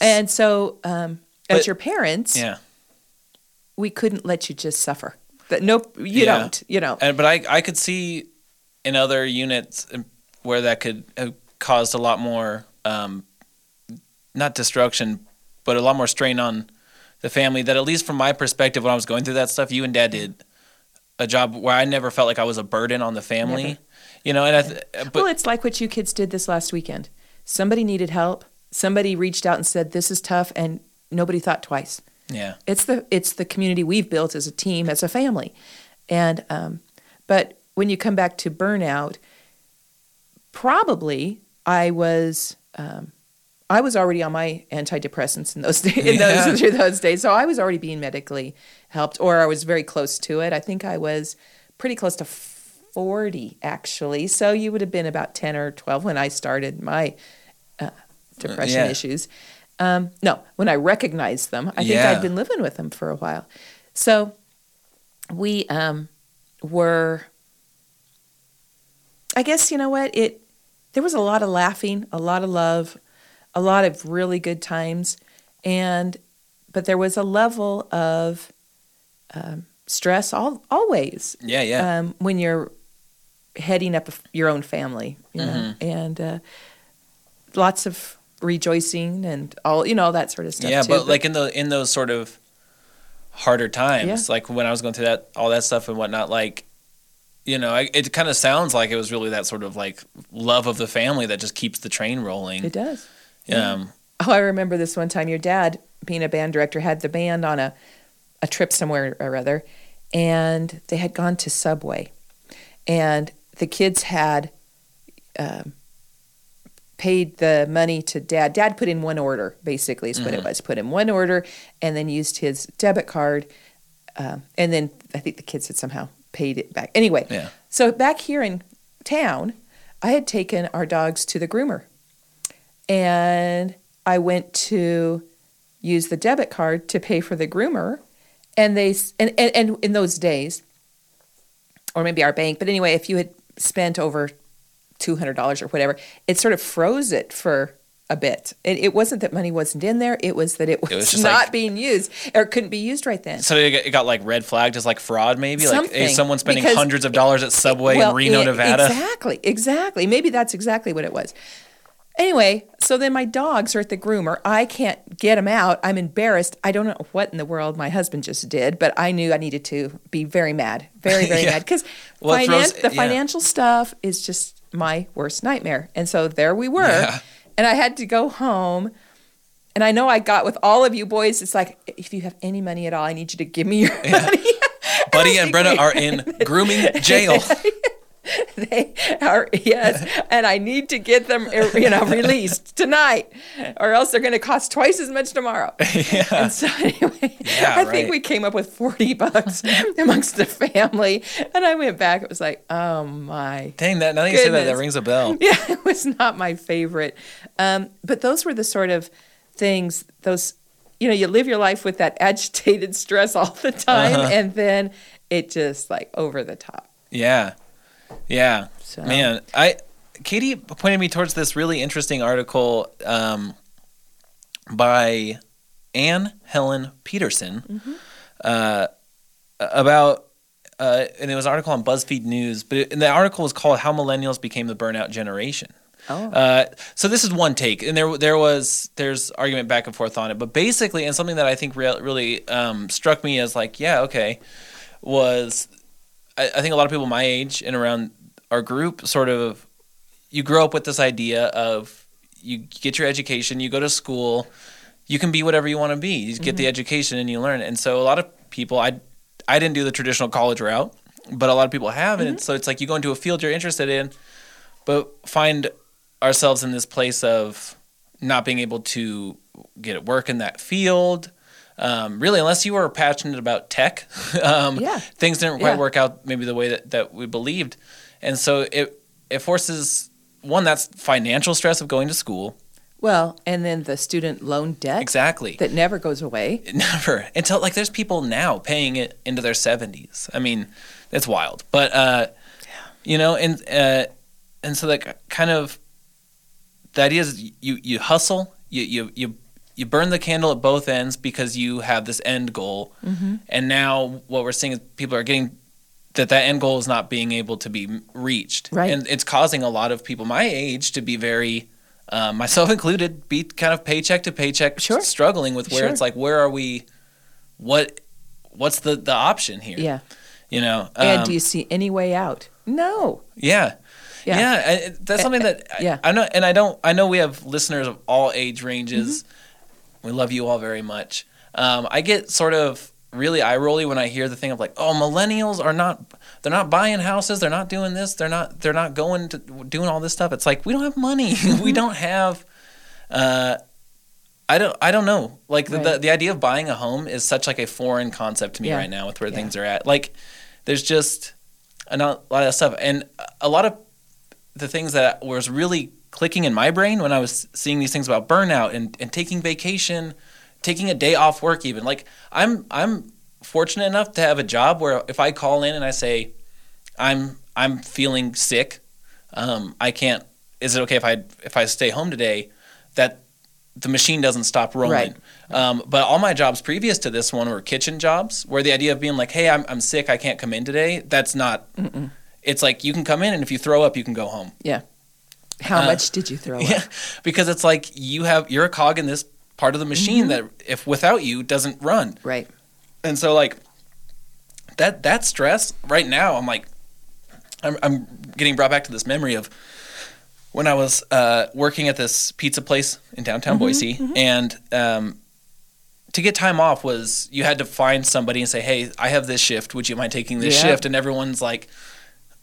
and so um, as your parents Yeah. We couldn't let you just suffer but nope you Yeah. don't you know And but I I could see in other units um, where that could have caused a lot more um, not destruction, but a lot more strain on the family. That at least from my perspective, when I was going through that stuff, you and Dad did a job where I never felt like I was a burden on the family. Never. You know, and I th- but well, it's like what you kids did this last weekend. Somebody needed help. Somebody reached out and said, "This is tough," and nobody thought twice. Yeah, It's the it's the community we've built as a team, as a family, and um, but when you come back to burnout, probably I was um, I was already on my antidepressants in those days, in Yeah. those through those days. So I was already being medically helped, or I was very close to it. I think I was pretty close to forty actually. So you would have been about ten or twelve when I started my uh, depression yeah. issues. Um, no, when I recognized them, I think Yeah. I'd been living with them for a while. So we um, were. I guess you know what it. There was a lot of laughing, a lot of love, a lot of really good times, and but there was a level of um, stress all, always Yeah, yeah. um, when you're heading up your own family, you know, Mm-hmm. and uh, lots of rejoicing and all you know all that sort of stuff. yeah, too. but like in the in those sort of harder times, Yeah. like when I was going through that all that stuff and whatnot, like you know, I, it kind of sounds like it was really that sort of like love of the family that just keeps the train rolling. it does. Um, Oh, I remember this one time. Your dad, being a band director, had the band on a a trip somewhere or other, and they had gone to Subway, and the kids had um, paid the money to dad. Dad put in one order, basically, is what it was. Put in one order, and then used his debit card, um, and then I think the kids had somehow paid it back. Anyway, Yeah. so back here in town, I had taken our dogs to the groomer, and I went to use the debit card to pay for the groomer, and they and and, and in those days, or maybe our bank, but anyway, if you had spent over two hundred dollars or whatever, it sort of froze it for a bit. It, it wasn't that money wasn't in there; it was that it was, was not like- being used or couldn't be used right then. so it got, it got like red flagged as like fraud, maybe like hey, someone spending because- hundreds of dollars at Subway in Reno, it- Nevada. Exactly, exactly. Maybe that's exactly what it was. Anyway, so then my dogs are at the groomer. I can't get them out. I'm embarrassed. I don't know what in the world my husband just did, but I knew I needed to be very mad, very, very Yeah. mad because Well, it throws- the yeah. financial stuff is just my worst nightmare. And so there we were, Yeah. and I had to go home. And I know I got with all of you boys. It's like if you have any money at all, I need you to give me your money. Buddy and Brenna are in grooming jail. they are yes and i need to get them you know released tonight or else they're going to cost twice as much tomorrow and so anyway Yeah, i think we came up with 40 bucks amongst the family and i went back it was like oh my Dang that! Now that you say that, that rings a bell. yeah it was not my favorite um, but those were the sort of things those you know you live your life with that agitated stress all the time Uh-huh. and then it just like over the top Yeah, yeah. So- Man, I Katie pointed me towards this really interesting article um, by Anne Helen Petersen Mm-hmm. uh, about. Uh, and it was an article on BuzzFeed News, but it, and the article was called "How Millennials Became the Burnout Generation." oh Uh, so this is one take, and there there was there's argument back and forth on it, but basically, and something that I think re- really um, struck me as like, yeah, okay, was I, I think a lot of people my age and around our group sort of you grow up with this idea of you get your education, you go to school, you can be whatever you want to be, you get the mm-hmm. education and you learn, and so a lot of people I I didn't do the traditional college route, but a lot of people have, and mm-hmm. so it's like you go into a field you're interested in, but find ourselves in this place of not being able to get at work in that field. Um, really, unless you were passionate about tech, um, Yeah. things didn't quite Yeah. work out maybe the way that, that we believed. And so it it forces one that's financial stress of going to school. Well, and then the student loan debt Exactly. that never goes away. Never until like there's people now paying it into their 70s. I mean, it's wild. But uh, you know, and uh, and so like kind of the idea is you you hustle, you you you you burn the candle at both ends because you have this end goal. Mm-hmm. And now what we're seeing is people are getting that that end goal is not being able to be reached. Right. And it's causing a lot of people my age to be very um, myself included, be kind of paycheck to paycheck, Sure. struggling with where Sure. it's like, where are we? What, what's the the option here? Yeah. you know. and um, do you see any way out? No. yeah, Yeah. yeah. I- that's something that I, yeah. I know, and I don't. I know we have listeners of all age ranges. Mm-hmm. We love you all very much. Um, I get sort of really eye rolly when I hear the thing of like, oh, millennials are not they're not buying houses, they're not doing this, they're not they're not going to doing all this stuff. It's like we don't have money, Mm-hmm. we don't have. Uh, I don't I don't know. Like the, the Right. the idea of buying a home is such like a foreign concept to me Yeah. right now with where Yeah. things are at. Like there's just a lot of stuff and a lot of the things that was really clicking in my brain when I was seeing these things about burnout and, and taking vacation, taking a day off work even. Like I'm I'm fortunate enough to have a job where if I call in and I say I'm I'm feeling sick, um, I can't is it okay if I if I stay home today that the machine doesn't stop rolling. Right. Um, but all my jobs previous to this one were kitchen jobs where the idea of being like, hey, I'm, I'm sick, I can't come in today, that's not, it's like you can come in and if you throw up, you can go home. Yeah. How Uh, much did you throw Yeah, up? because it's like you have you're a cog in this part of the machine Mm-hmm. that if without you doesn't run. Right. And so like that that stress right now, I'm like I'm I'm getting brought back to this memory of when I was uh, working at this pizza place in downtown Mm-hmm, Boise, and um, to get time off was you had to find somebody and say, "Hey, I have this shift. Would you mind taking this Yeah. shift?" And everyone's like,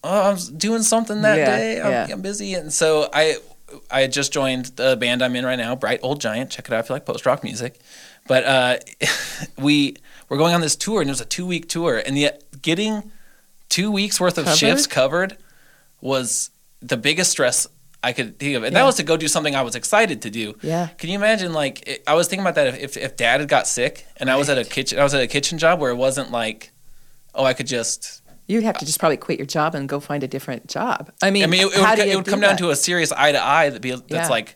"Oh, I was doing something that Yeah, day. I'm, yeah. I'm busy." And so I I just joined the band I'm in right now, Bright Old Giant. Check it out if you like post rock music. But uh, we were going on this tour, and it was a two week tour, and yet getting two weeks worth of Covered? shifts covered was the biggest stress I could think of. And Yeah. that was to go do something I was excited to do. Yeah. Can you imagine? Like, it, I was thinking about that if, if, if dad had got sick and I was at a kitchen, I was at a kitchen job where it wasn't like, oh, I could just. You'd have to just probably quit your job and go find a different job. I mean, I mean, it, it would, do it would do come down that? to a serious eye to eye that be that's Yeah. Mm-hmm. like,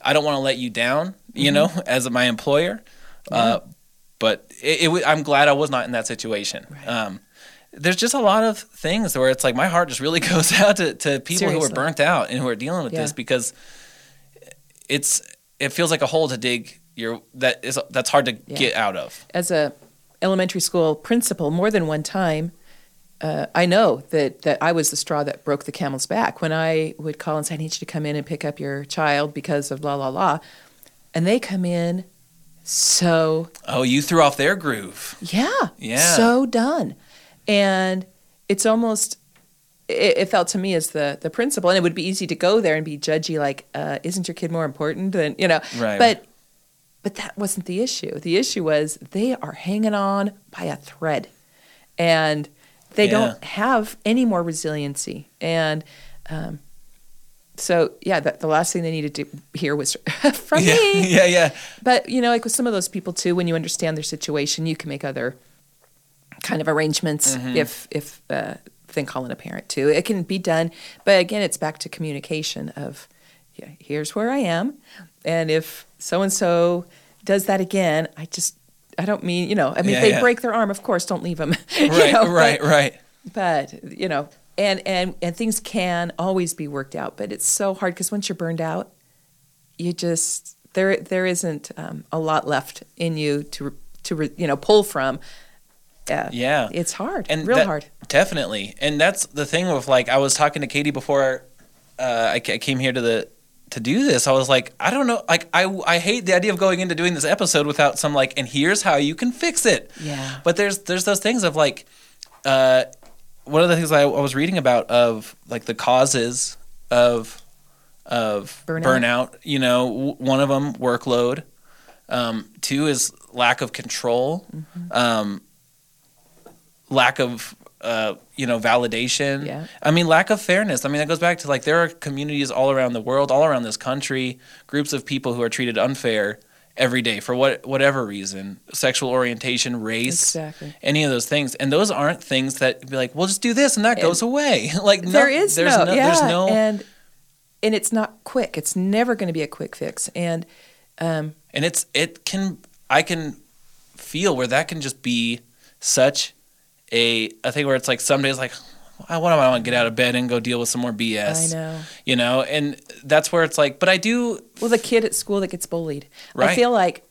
I don't want to let you down, you know, as my employer. Uh, but it, it, I'm glad I was not in that situation. Right. Um, there's just a lot of things where it's like my heart just really goes out to, to people who are burnt out and who are dealing with Yeah. this because it's it feels like a hole to dig your that is that's hard to Yeah. get out of. as a elementary school principal more than one time uh, i know that, that i was the straw that broke the camel's back when i would call and say i need you to come in and pick up your child because of la la la and they come in so Oh, you threw off their groove. yeah Yeah. so done and it's almost it, it felt to me as the the principal and it would be easy to go there and be judgy like uh, isn't your kid more important than you know Right. but but that wasn't the issue the issue was they are hanging on by a thread and they Yeah. don't have any more resiliency and um, so yeah the, the last thing they needed to hear was from yeah, me yeah, yeah. but you know, like with some of those people too, when you understand their situation, you can make other kind of arrangements. Mm-hmm. If if uh, then calling a parent too, it can be done. But again, it's back to communication of, yeah, here's where I am, and if so and so does that again, I just I don't mean you know. I mean, Yeah, if they yeah. break their arm, of course, don't leave them. Right, right, right. But you know, and and and things can always be worked out, but it's so hard because once you're burned out, you just there there isn't um, a lot left in you to to you know pull from. Uh, Yeah. it's hard, and real that- hard. Definitely, and that's the thing with like I was talking to Katie before uh, I, I came here to the to do this. I was like, I don't know, like I I hate the idea of going into doing this episode without some like, and here's how you can fix it. Yeah. But there's there's those things of like, uh, one of the things I, I was reading about of like the causes of of Burnout. burnout. You know, w- one of them workload. Um, two is lack of control. Mm-hmm. Um, lack of uh, you know validation. Yeah. I mean lack of fairness. I mean that goes back to like there are communities all around the world, all around this country, groups of people who are treated unfair every day for what whatever reason, sexual orientation, race, Exactly. any of those things. And those aren't things that be like, we'll just do this and that goes away. like no, there is there's no, no, yeah, there's no and and it's not quick. It's never going to be a quick fix. And um, and it's it can I can feel where that can just be such a a thing where it's like some days like I want to get out of bed and go deal with some more BS. I know. You know, and that's where it's like, but I do Well, the kid at school that gets bullied. I feel like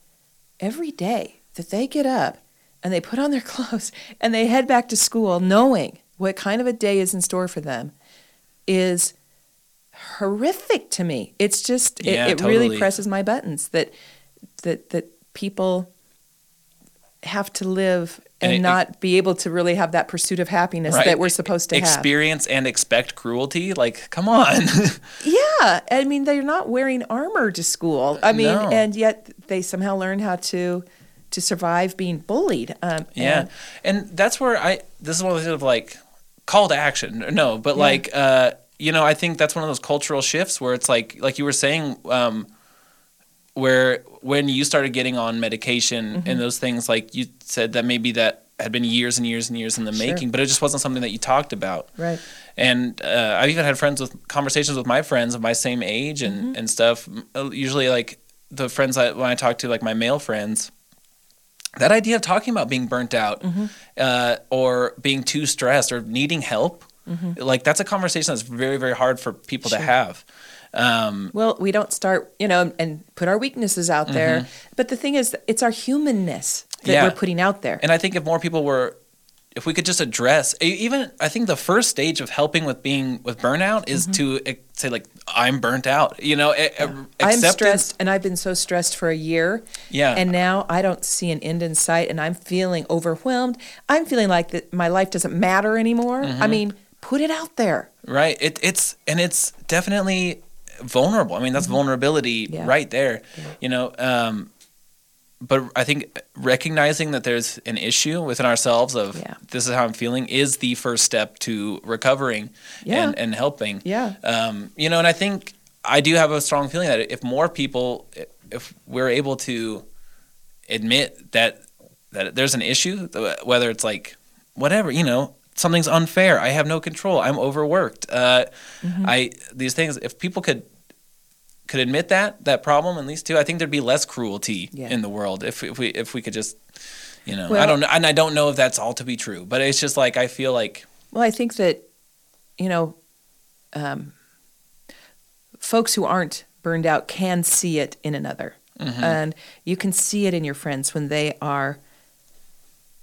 every day that they get up and they put on their clothes and they head back to school knowing what kind of a day is in store for them is horrific to me. It's just it, Yeah, it really totally. presses my buttons that that that people have to live And and, it- not be able to really have that pursuit of happiness that we're supposed to have. experience and expect cruelty. Like, come on. Yeah, I mean they're not wearing armor to school. I mean, No. and yet they somehow learn how to to survive being bullied. Um, yeah, and- and that's where I. This is one of those sort of like call to action. No, but like, uh, you know, I think that's one of those cultural shifts where it's like, like you were saying, um, where when you started getting on medication Mm-hmm. and those things, like you said that maybe that had been years and years and years in the Sure. making, but it just wasn't something that you talked about. right. And uh, I've even had friends with conversations with my friends of my same age and, Mm-hmm. and stuff. Uh, Usually, like the friends I, when I talk to, like my male friends, that idea of talking about being burnt out Mm-hmm. uh, or being too stressed or needing help, like that's a conversation that's very, very hard for people to Mm-hmm. Have. Um, Well, we don't start, you know, and put our weaknesses out there. But the thing is, it's our humanness that Mm-hmm. Yeah. we're putting out there. and I think if more people were, if we could just address, even I think the first stage of helping with being with burnout is to eh, say like I'm burnt out. You know, eh, eh, Mm-hmm. I'm stressed, and I've been so stressed for a year. Yeah. And now I don't see an end in sight, and I'm feeling overwhelmed. I'm feeling like that my life doesn't matter anymore. Mm-hmm. I mean, put it out there. Right. It, it's and it's definitely vulnerable. I mean, that's vulnerability Mm-hmm. Yeah. right there. You know, um, but I think recognizing that there's an issue within ourselves of Yeah. this is how I'm feeling is the first step to recovering Yeah. and, and helping. Yeah. Um, you know, and I think I do have a strong feeling that if more people, if we're able to admit that that there's an issue, whether it's like whatever, you know, something's unfair. I have no control. I'm overworked. Uh, Mm-hmm. I these things. If people could could admit that that problem at least too, I think there'd be less cruelty Yeah. in the world if if we if we could just. You know, I don't know, and I don't know if that's all to be true, but it's just like I feel like Well, I think that, you know, um, folks who aren't burned out can see it in another. Mm-hmm. And you can see it in your friends when they are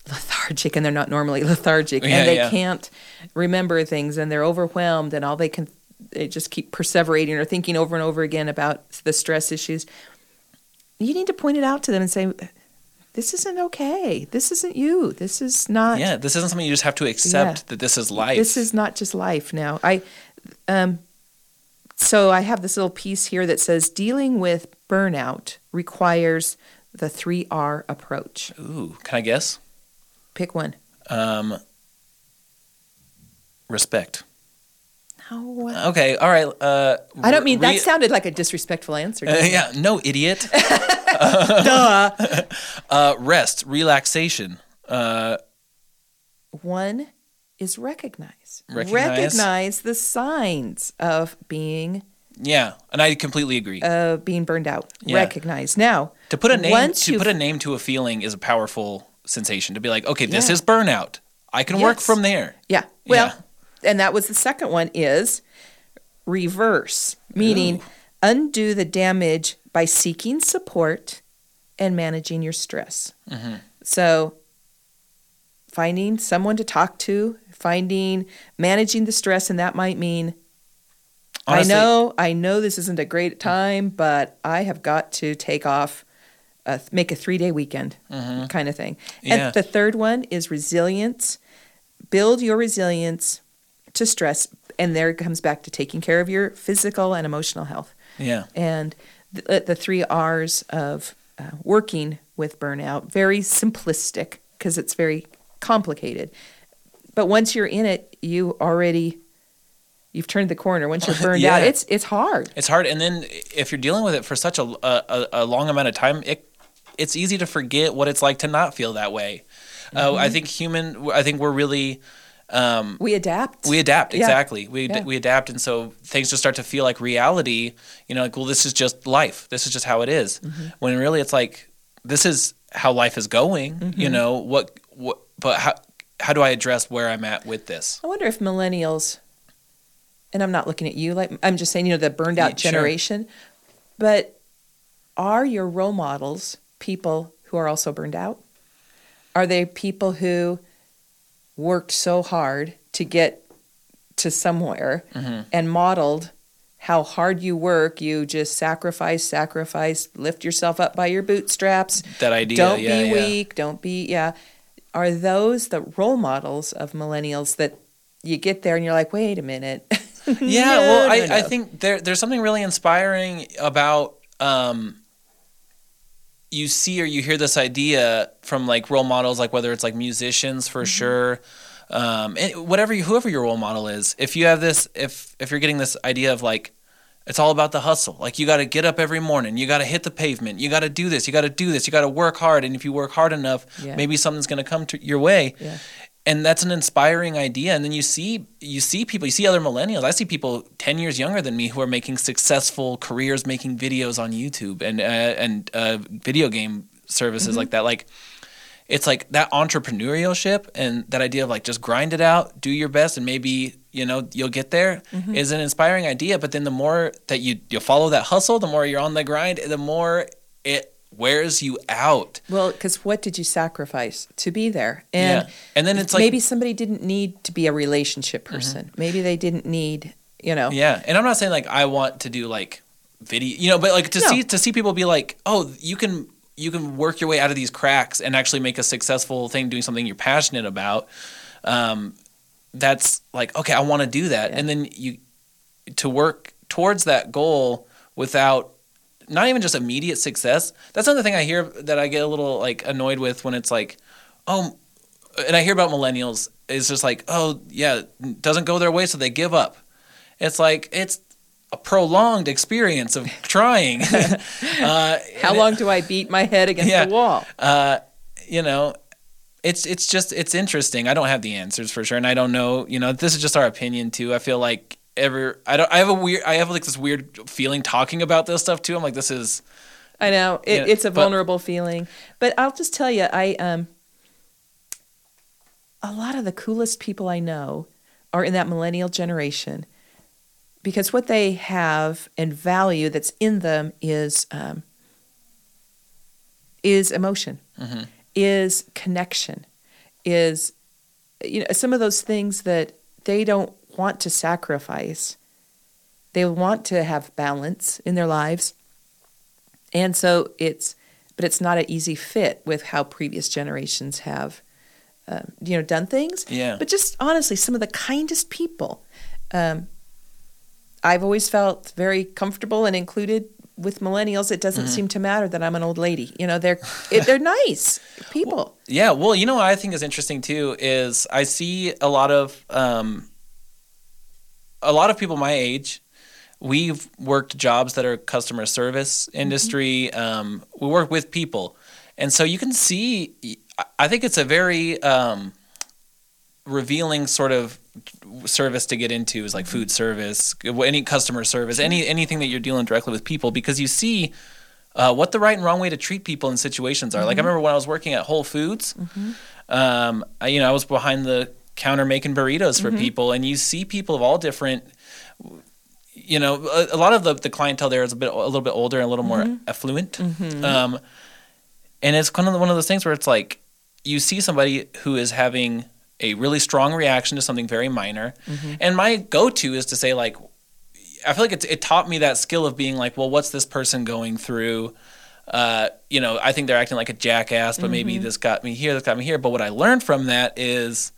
lethargic and they're not normally lethargic Yeah, and they yeah. can't remember things and they're overwhelmed and all they can they just keep perseverating or thinking over and over again about the stress issues. You need to point it out to them and say, this isn't okay. This isn't you. This is not yeah, this isn't something you just have to accept Yeah. that this is life. this is not just life now. I um so I have this little piece here that says dealing with burnout requires the 3R approach. Ooh, can I guess? Pick one. Um, respect. No. Okay, all right. Uh, I don't mean re- that sounded like a disrespectful answer. Uh, yeah, no, idiot. Duh. Uh, rest, relaxation. Uh, One is recognize. Recognize. Recognize the signs of being yeah, and I completely agree. uh, being burned out. Yeah. Recognize. Now, to put a name to put a name to a feeling is a powerful sensation. To be like, okay, this Yeah. is burnout. I can work from there. Yeah. Well, Yeah. and that was the second one is reverse, meaning undo the damage by seeking support and managing your stress. Mm-hmm. So finding someone to talk to, finding managing the stress and that might mean Honestly- I know I know this isn't a great time, but I have got to take off a, make a 3-day weekend kind of thing. Mm-hmm. Yeah. And the third one is resilience. Build your resilience to stress and there it comes back to taking care of your physical and emotional health. Yeah, And the, the three R's of uh, working with burnout, very simplistic because it's very complicated. But once you're in it, you already you've turned the corner. Once you're burned out, it's it's hard. it's hard. And then if you're dealing with it for such a a, a long amount of time, it it's easy to forget what it's like to not feel that way. Uh, Mm-hmm. I think human. I think we're really. Um, We adapt. We adapt Yeah. exactly. We Yeah. we adapt, and so things just start to feel like reality. You know, like well, this is just life. This is just how it is. Mm-hmm. When really, it's like this is how life is going. Mm-hmm. You know what? What? But how? How do I address where I'm at with this? I wonder if millennials, and I'm not looking at you, like I'm just saying, you know, the burned out Yeah, sure. generation, but are your role models people who are also burned out? Are they people who worked so hard to get to somewhere Mm-hmm. and modeled how hard you work. You just sacrifice, sacrifice, lift yourself up by your bootstraps. That idea, Don't yeah, be yeah. weak. Don't be, yeah. Are those the role models of millennials that you get there and you're like, wait a minute? Yeah, No, well, no, I, I think there there's something really inspiring about um, you see or you hear this idea from like role models, like whether it's like musicians for Mm-hmm. sure, um, and whatever you, whoever your role model is. If you have this, if if you're getting this idea of like it's all about the hustle. Like you got to get up every morning. You got to hit the pavement. You got to do this. You got to do this. You got to work hard. And if you work hard enough, Yeah. maybe something's going to come to your way Yeah. And that's an inspiring idea. And then you see you see people you see other millennials. I see people 10 years younger than me who are making successful careers making videos on youtube and uh, and uh, video game services like that. Like it's like that entrepreneurship and that idea of like just grind it out do your best and maybe you know you'll get there is an inspiring idea. But then the more that you you follow that hustle the more you're on the grind the more it wears you out Well, because what did you sacrifice to be there? And yeah and then it's like maybe somebody didn't need to be a relationship person. Maybe they didn't need, you know. Yeah, and I'm not saying like I want to do like video, you know, but like to No. see to see people be like, oh, you can you can work your way out of these cracks and actually make a successful thing doing something you're passionate about. Um, that's like okay, I want to do that, Yeah. and then you to work towards that goal without not even just immediate success. That's another thing I hear that I get a little like annoyed with when it's like, oh, and I hear about millennials. It's just like, oh yeah, doesn't go their way, so they give up. It's like it's a prolonged experience of trying. uh, How long do I beat my head against Yeah. the wall? uh, you know, it's it's just it's interesting. I don't have the answers for sure, and I don't know. You know, this is just our opinion too. I feel like ever I don't I have a weird I have like this weird feeling talking about this stuff too. I'm like this is I know it, it's a but- vulnerable feeling, but I'll just tell you, I um, a lot of the coolest people I know are in that millennial generation, because what they have and value that's in them is um, is emotion, Mhm. is connection, is you know some of those things that they don't want to sacrifice. They want to have balance in their lives. And so it's, but it's not an easy fit with how previous generations have, um, you know, done things. Yeah. But just honestly, some of the kindest people. Um, I've always felt very comfortable and included with millennials. It doesn't seem to matter that I'm an old lady. You know, they're it, they're nice people. Yeah, well, you know what I think is interesting too is I see a lot of um, a lot of people my age. We've worked jobs that are customer service industry. Um, we work with people, and so you can see. I think it's a very um, revealing sort of service to get into is like food service, any customer service, any anything that you're dealing directly with people because you see uh, what the right and wrong way to treat people in situations are. Like I remember when I was working at Whole Foods, um, I, you know, I was behind the counter making burritos for mm-hmm. people, and you see people of all different. You know, a, a lot of the, the clientele there is a bit a little bit older and a little more mm-hmm. affluent, mm-hmm. um, and it's kind of one of those things where it's like you see somebody who is having a really strong reaction to something very minor, and my go to is to say like, I feel like it, it taught me that skill of being like, well, what's this person going through? Uh, you know, I think they're acting like a jackass, but maybe this got me here, this got me here. But what I learned from that is,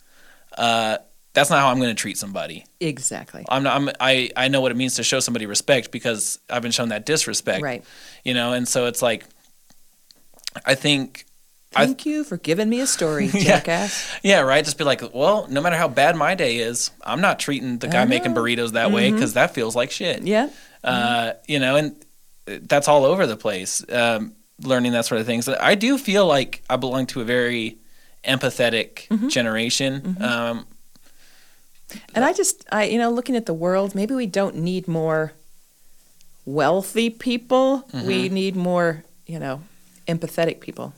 uh, that's not how I'm going to treat somebody. Exactly. I'm not, I'm, I, I know what it means to show somebody respect because I've been shown that disrespect. Right. You know, and so it's like, I think, I- Thank you for giving me a story, Yeah. jackass. yeah, right. Just be like, well, no matter how bad my day is, I'm not treating the guy I making. Mm-hmm. burritos that way because that feels like shit. Yeah. uh, you know, and that's all over the place. Um, learning that sort of things. I do feel like I belong to a very empathetic Mm-hmm. generation. Um, And I just, I, you know, looking at the world, maybe we don't need more wealthy people. Mm-hmm. We need more, you know, empathetic people.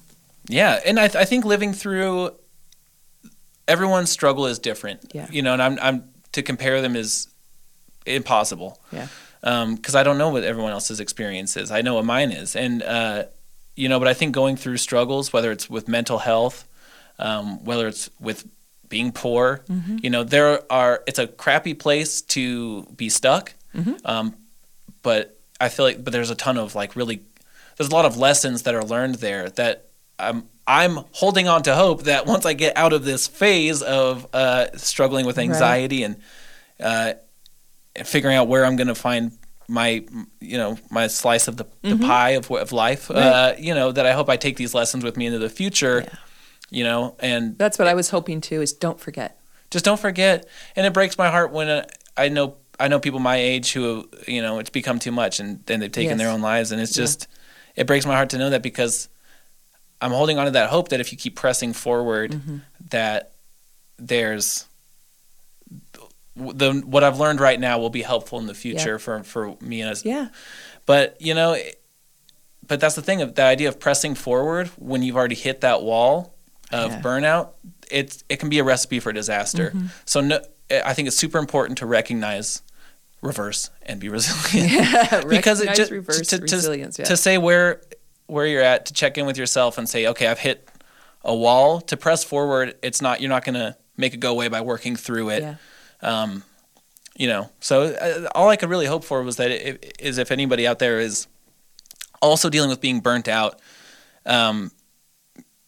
yeah, and I, th- I think living through everyone's struggle is different. Yeah. you know, and I'm, I'm to compare them is impossible. Yeah. because I don't know what everyone else's experience is. I know what mine is, and uh, you know, but I think going through struggles, whether it's with mental health, um, whether it's with being poor, you know, there are. It's a crappy place to be stuck. Um, but I feel like but there's a ton of like really there's a lot of lessons that are learned there that I'm I'm holding on to hope that once I get out of this phase of uh, struggling with anxiety and uh, figuring out where I'm going to find my you know my slice of the, the pie of of life uh, you know that I hope I take these lessons with me into the future Yeah. You know and That's what I was hoping to is don't forget. just don't forget and it breaks my heart when uh, I know I know people my age who you know it's become too much and then they've taken Yes. their own lives and it's Yeah. just it breaks my heart to know that because I'm holding on to that hope that if you keep pressing forward Mm-hmm. that there's the what I've learned right now will be helpful in the future for for me as Yeah. but you know but that's the thing of the idea of pressing forward when you've already hit that wall of Yeah. burnout it's it can be a recipe for disaster Mm-hmm. so no, i think it's super important to recognize reverse and be resilient Yeah. because it just reverse to, to, resilience. Yeah. to say where where you're at to check in with yourself and say okay i've hit a wall to press forward it's not you're not going to make it go away by working through it yeah. um, you know so uh, all i could really hope for was that it, is if anybody out there is also dealing with being burnt out um,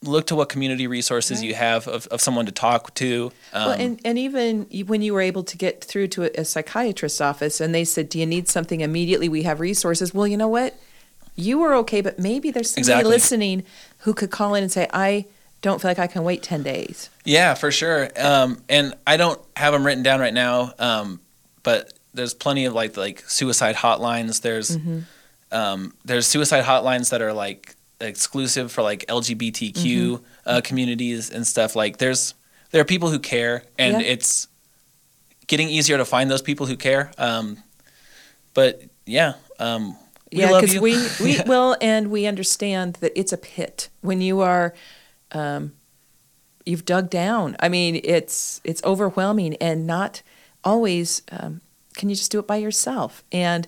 look to what community resources you have of, of someone to talk to um, well, and, and even when you were able to get through to a, a psychiatrist's office and they said, Do you need something immediately? We have resources. Well, you know what? You were okay, but maybe there's somebody Exactly. listening who could call in and say, I don't feel like I can wait 10 days. Yeah, for sure. Um, and I don't have them written down right now, um, but there's plenty of like like suicide hotlines. There's Mm-hmm. um, there's suicide hotlines that are like exclusive for like LGBTQ Mm-hmm. uh, communities and stuff. Like there's there are people who care, and Yeah. it's getting easier to find those people who care. Um, but yeah, um, we yeah, because we, we will, and we understand that it's a pit when you are, um, you've dug down. I mean, it's it's overwhelming, and not always um, can you just do it by yourself, and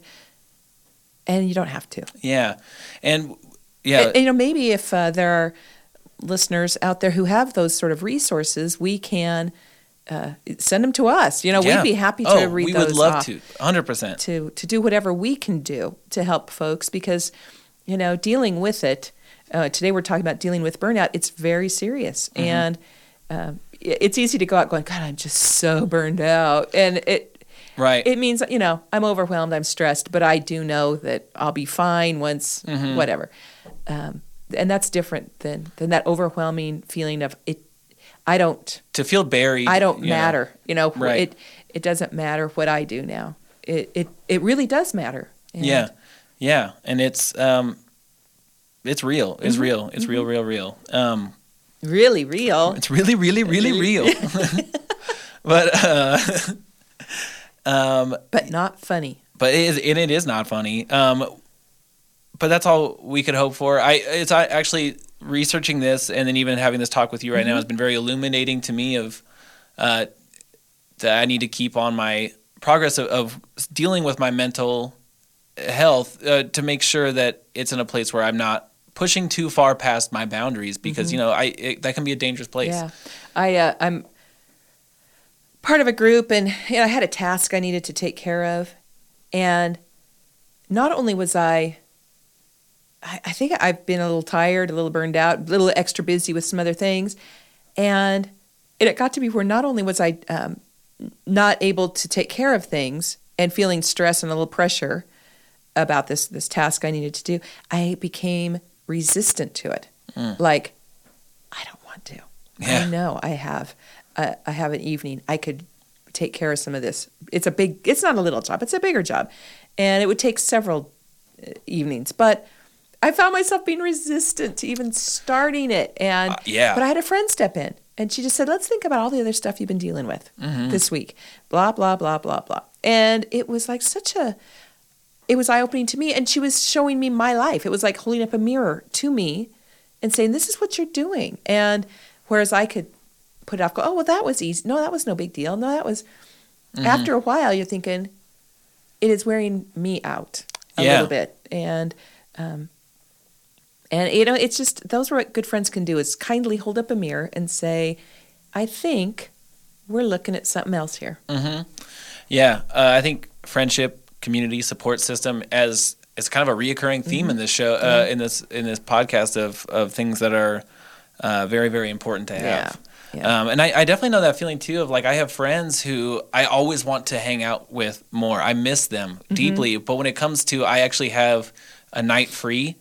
and you don't have to. yeah, and yeah, And, you know, maybe if uh, there are listeners out there who have those sort of resources, we can uh, send them to us. You know, yeah. we'd be happy to oh, read we those We would love to, hundred percent. to to do whatever we can do to help folks because you know dealing with it uh, today we're talking about dealing with burnout it's very serious Mm-hmm. and um, i- it's easy to go out going god i'm just so burned out and it Right. it means you know i'm overwhelmed i'm stressed but i do know that i'll be fine once Mm-hmm. whatever um, and that's different than than that overwhelming feeling of it i don't to feel buried. I don't you know. matter. You know, Right. it it doesn't matter what I do now. It it it really does matter. And Yeah, yeah, and it's um, it's real. It's Mm-hmm. real. It's real, real, real. Um, Really real. it's really, really, really real. but uh, um, But not funny. but it is, and it is not funny. Um, but that's all we could hope for. I it's I actually researching this and then even having this talk with you right now has been very illuminating to me of uh, that I need to keep on my progress of, of dealing with my mental health uh, to make sure that it's in a place where I'm not pushing too far past my boundaries because you know I it, that can be a dangerous place. Yeah. I uh, I'm part of a group and you know, I had a task I needed to take care of and not only was I I, I think I've been a little tired, a little burned out, a little extra busy with some other things. And it got to be where not only was I um, not able to take care of things and feeling stress and a little pressure about this this task I needed to do, I became resistant to it. Like, I don't want to. Yeah. I know I have uh, I have an evening. I could take care of some of this. It's a big. It's not a little job. It's a bigger job, and it would take several uh, evenings. But I found myself being resistant to even starting it. And Uh, yeah. but I had a friend step in, and she just said, "Let's think about all the other stuff you've been dealing with Mm-hmm. this week." Blah blah blah blah blah. And it was like such a. It was eye opening to me, and she was showing me my life. It was like holding up a mirror to me, and saying, "This is what you're doing." And whereas I could put it off, go, "Oh well, that was easy. No, that was no big deal. No, that was." Mm-hmm. After a while, you're thinking, it is wearing me out a Yeah. little bit, and um, and you know, it's just those are what good friends can do is kindly hold up a mirror and say, "I think we're looking at something else here." Mm-hmm. Yeah, uh, I think friendship community support system as it's kind of a reoccurring theme Mm-hmm. in this show uh, in this in this podcast of of things that are uh, very very important to have. Yeah, yeah. Um, and I, I definitely know that feeling too of like I have friends who I always want to hang out with more. I miss them Mm-hmm. deeply, but when it comes to I actually have a night free,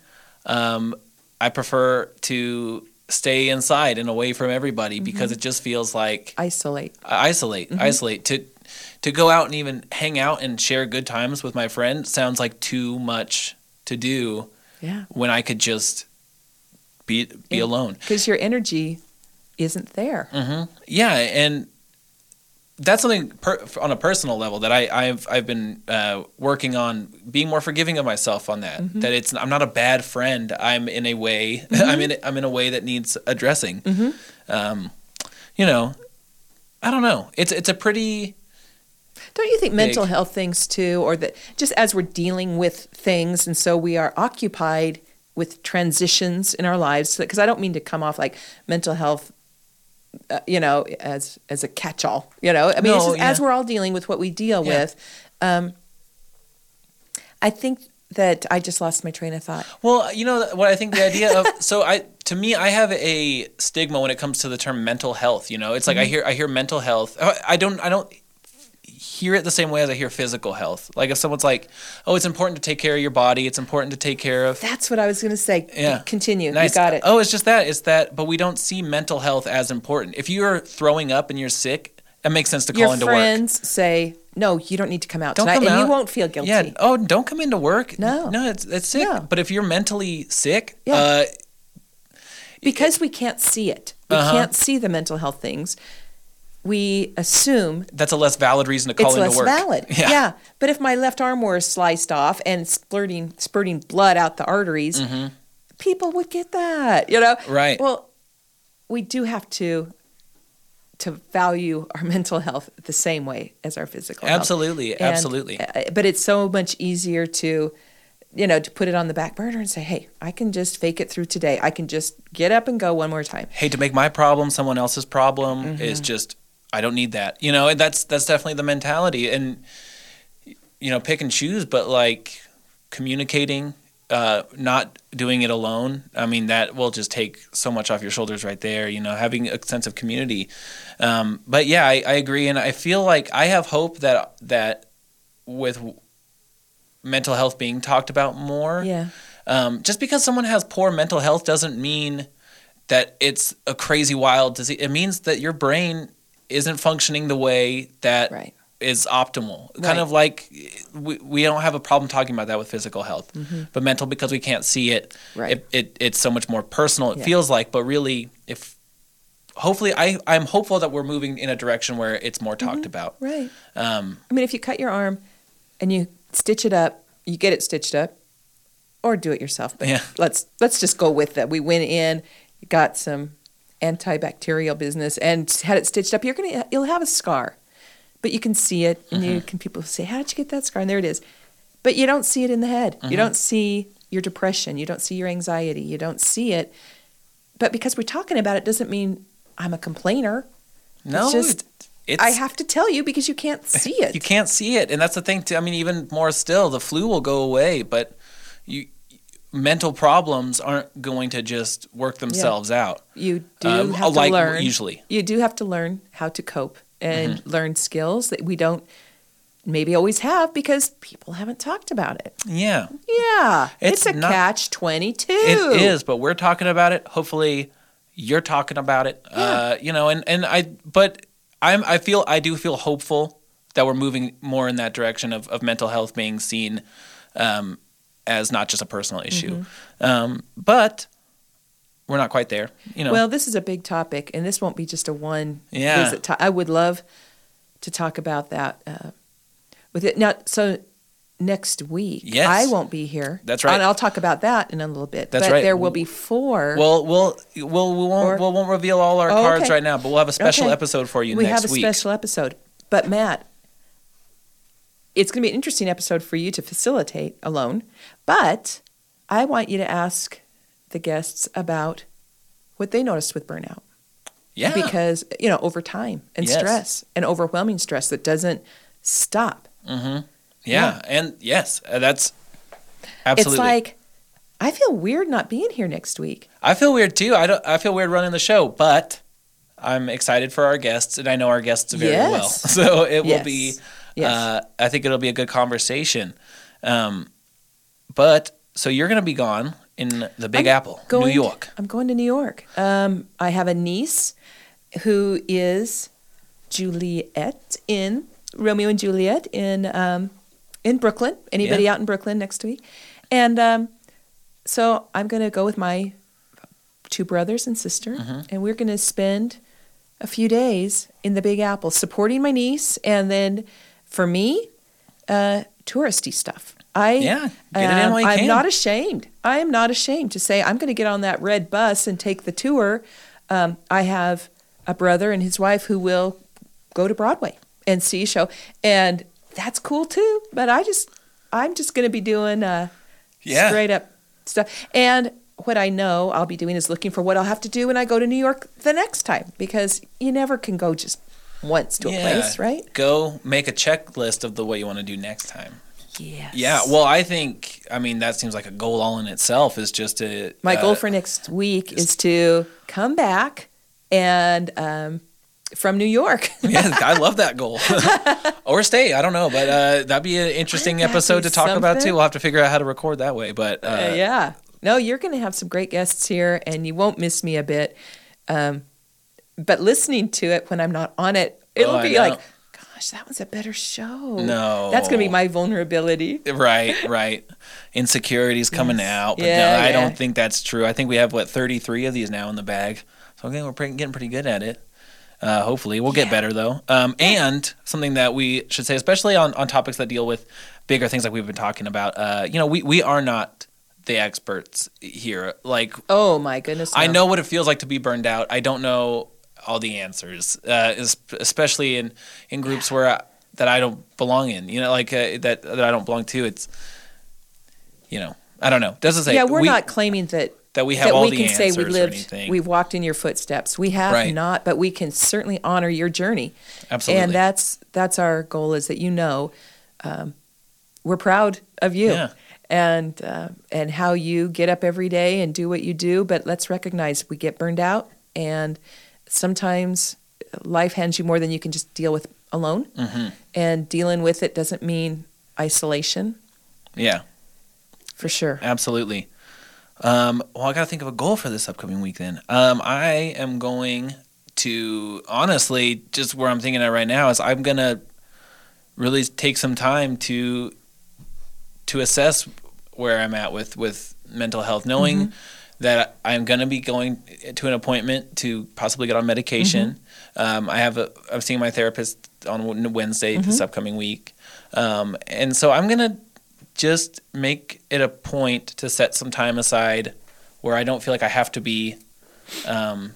um, I prefer to stay inside and away from everybody Mm-hmm. because it just feels like Isolate. isolate Mm-hmm. isolate to to go out and even hang out and share good times with my friend sounds like too much to do Yeah. when I could just be be Yeah. alone. Because your energy isn't there. hmm Yeah, and that's something per, on a personal level that I, I've I've been uh, working on being more forgiving of myself on that. Mm-hmm. That it's I'm not a bad friend. I'm in a way I'm in I'm in a way that needs addressing. Mm-hmm. Um, you know, I don't know. It's it's a pretty Don't you think mental health things too, or that just as we're dealing with things, and so we are occupied with transitions in our lives? Because I don't mean to come off like mental health, uh, you know, as as a catch-all. You know, I mean, it's No, just, as we're all dealing with what we deal Yeah. with. Um, I think that I just lost my train of thought. Well, you know what I think the idea of so I to me I have a stigma when it comes to the term mental health. You know, it's like I hear I hear mental health. I I don't I don't hear it the same way as I hear physical health. Like if someone's like, "Oh, it's important to take care of your body. It's important to take care of." That's what I was going to say. Yeah. Continue. Nice. You got it. Oh, it's just that. It's that. But we don't see mental health as important. If you're throwing up and you're sick, it makes sense to call Your into work. friends say, "No, you don't need to come out Don't tonight," come and out. you won't feel guilty. Yeah. Oh, don't come into work. No. No, it's it's sick. No. But if you're mentally sick, Yeah. uh, because we can't see it we Uh-huh. can't see the mental health things we assume that's a less valid reason to call it's into less work. valid Yeah. but if my left arm were sliced off and spurting spurting blood out the arteries people would get that you know Mm-hmm. Right. well we do have to to value our mental health the same way as our physical health. Absolutely, And, absolutely. uh, but it's so much easier to you know to put it on the back burner and say hey i can just fake it through today i can just get up and go one more time Hey, to make my problem someone else's problem Mm-hmm. is just I don't need that. You know, and that's that's definitely the mentality and you know, pick and choose, but like communicating, uh, not doing it alone. I mean, that will just take so much off your shoulders right there. You know, having a sense of community. Um, but yeah, I, I agree, and I feel like I have hope that that with mental health being talked about more. yeah Um, just because someone has poor mental health doesn't mean that it's a crazy wild disease. It means that your brain isn't functioning the way that is right optimal. Right. Kind of like we, we don't have a problem talking about that with physical health, but mental because we can't see it, Mm-hmm. Right. it, it it's so much more personal. It Yeah. feels like, but really, if hopefully, I I'm hopeful that we're moving in a direction where it's more talked about. right Um, i mean if you cut your arm and you stitch it up you get it stitched up or do it yourself but Yeah. let's let's just go with that we went in got some antibacterial business and had it stitched up you're gonna you'll have a scar. But you can see it and Mm-hmm. you can people say how did you get that scar? And there it is. But you don't see it in the head. Mm-hmm. you don't see your depression. You don't see your anxiety. You don't see it. But because we're talking about it doesn't mean i'm a complainer. No, just- it's, i have to tell you because you can't see it. You can't see it, and that's the thing. Too. I mean, even more still, the flu will go away, but mental problems aren't going to just work themselves out. You do Um, have like to learn. usually. You do have to learn how to cope and Mm-hmm. learn skills that we don't maybe always have because people haven't talked about it. Yeah, Yeah. It's It's, a not- catch 22. it is, but we're talking about it. Hopefully, you're talking about it. Uh, you know, and and I, but I'm I feel I do feel hopeful that we're moving more in that direction of of mental health being seen um, as not just a personal issue, Mm-hmm. um, but. We're not quite there, you know. Well, this is a big topic, and this won't be just a one Yeah. visit. To- I would love to talk about that uh, with it. Now, so next week, Yes. I won't be here. That's right. And I'll talk about that in a little bit. That's but right. there will be four. Well, we'll we'll we won't Or- we won't reveal all our Oh, cards okay. right now, but we'll have a special Okay. episode for you we next have a week. special episode. But Matt, it's going to be an interesting episode for you to facilitate alone. But I want you to ask the guests about what they noticed with burnout yeah, because you know over time and Yes. stress and overwhelming stress that doesn't stop. Mm-hmm. Yeah, and yes, uh, that's absolutely. It's like I feel weird not being here next week. I feel weird too. I don't. I feel weird running the show, but I'm excited for our guests, and I know our guests very Yes. well. So it will Yes. be. Yes. Uh, I think it'll be a good conversation. Um, but so you're going to be gone in the Big I'm Apple, going New York. I'm going to New York. Um, I have a niece who is Juliet in Romeo and Juliet in um, in Brooklyn. Anybody Yeah. out in Brooklyn next week? And um, so I'm going to go with my two brothers and sister, Mm-hmm. and we're going to spend a few days in the Big Apple supporting my niece, and then for me, uh, touristy stuff. I Yeah, get it in while you I'm can. not ashamed. I am not ashamed to say I'm going to get on that red bus and take the tour. Um, I have a brother and his wife who will go to Broadway and see a show, and that's cool too. But I just, I'm just going to be doing uh, Yeah. straight up stuff. And what I know I'll be doing is looking for what I'll have to do when I go to New York the next time because you never can go just once to a place, right? Go make a checklist of the what you want to do next time. Yes. Yeah. Well, I think. I mean, that seems like a goal all in itself. Is just to My uh, goal for next week is to come back and um, from New York. yeah, I love that goal. or stay. I don't know, but uh, that'd be an interesting that episode to talk about too. We'll have to figure out how to record that way. But uh, Uh, yeah. No, you're going to have some great guests here, and you won't miss me a bit. Um, but listening to it when I'm not on it, it'll Oh, I be know. like, gosh, that was a better show. No. That's going to be my vulnerability. Right, right. Insecurities coming Yes. out, but Yeah, no, I yeah. don't think that's true. I think we have what thirty three of these now in the bag, so okay, we're pretty, getting pretty good at it. Uh, hopefully, we'll get Yeah. better though. Um, and something that we should say, especially on, on topics that deal with bigger things like we've been talking about. Uh, you know, we we are not the experts here. Like Oh, my goodness. I know what it feels like to be burned out. I don't know all the answers, uh, especially in in groups where I, that I don't belong in. You know, like uh, that that I don't belong to. It's you know, I don't know. Doesn't say yeah, we're we- not claiming that that we have that all we the can say answers we or lived, anything. we've walked in your footsteps. We have Right. not, but we can certainly honor your journey. Absolutely. And that's that's our goal is that you know um, we're proud of you Yeah. and uh, and how you get up every day and do what you do. But let's recognize we get burned out, and sometimes life hands you more than you can just deal with alone. Mhm. And dealing with it doesn't mean isolation, yeah, for sure. absolutely. Um, well, I got to think of a goal for this upcoming week. Then um, I am going to honestly just where I'm thinking at right now is I'm gonna really take some time to to assess where I'm at with with mental health, knowing that I'm going to be going to an appointment to possibly get on medication. Um, I have a I'm seeing my therapist on Wednesday this upcoming week, um, and so I'm going to just make it a point to set some time aside where I don't feel like I have to be um,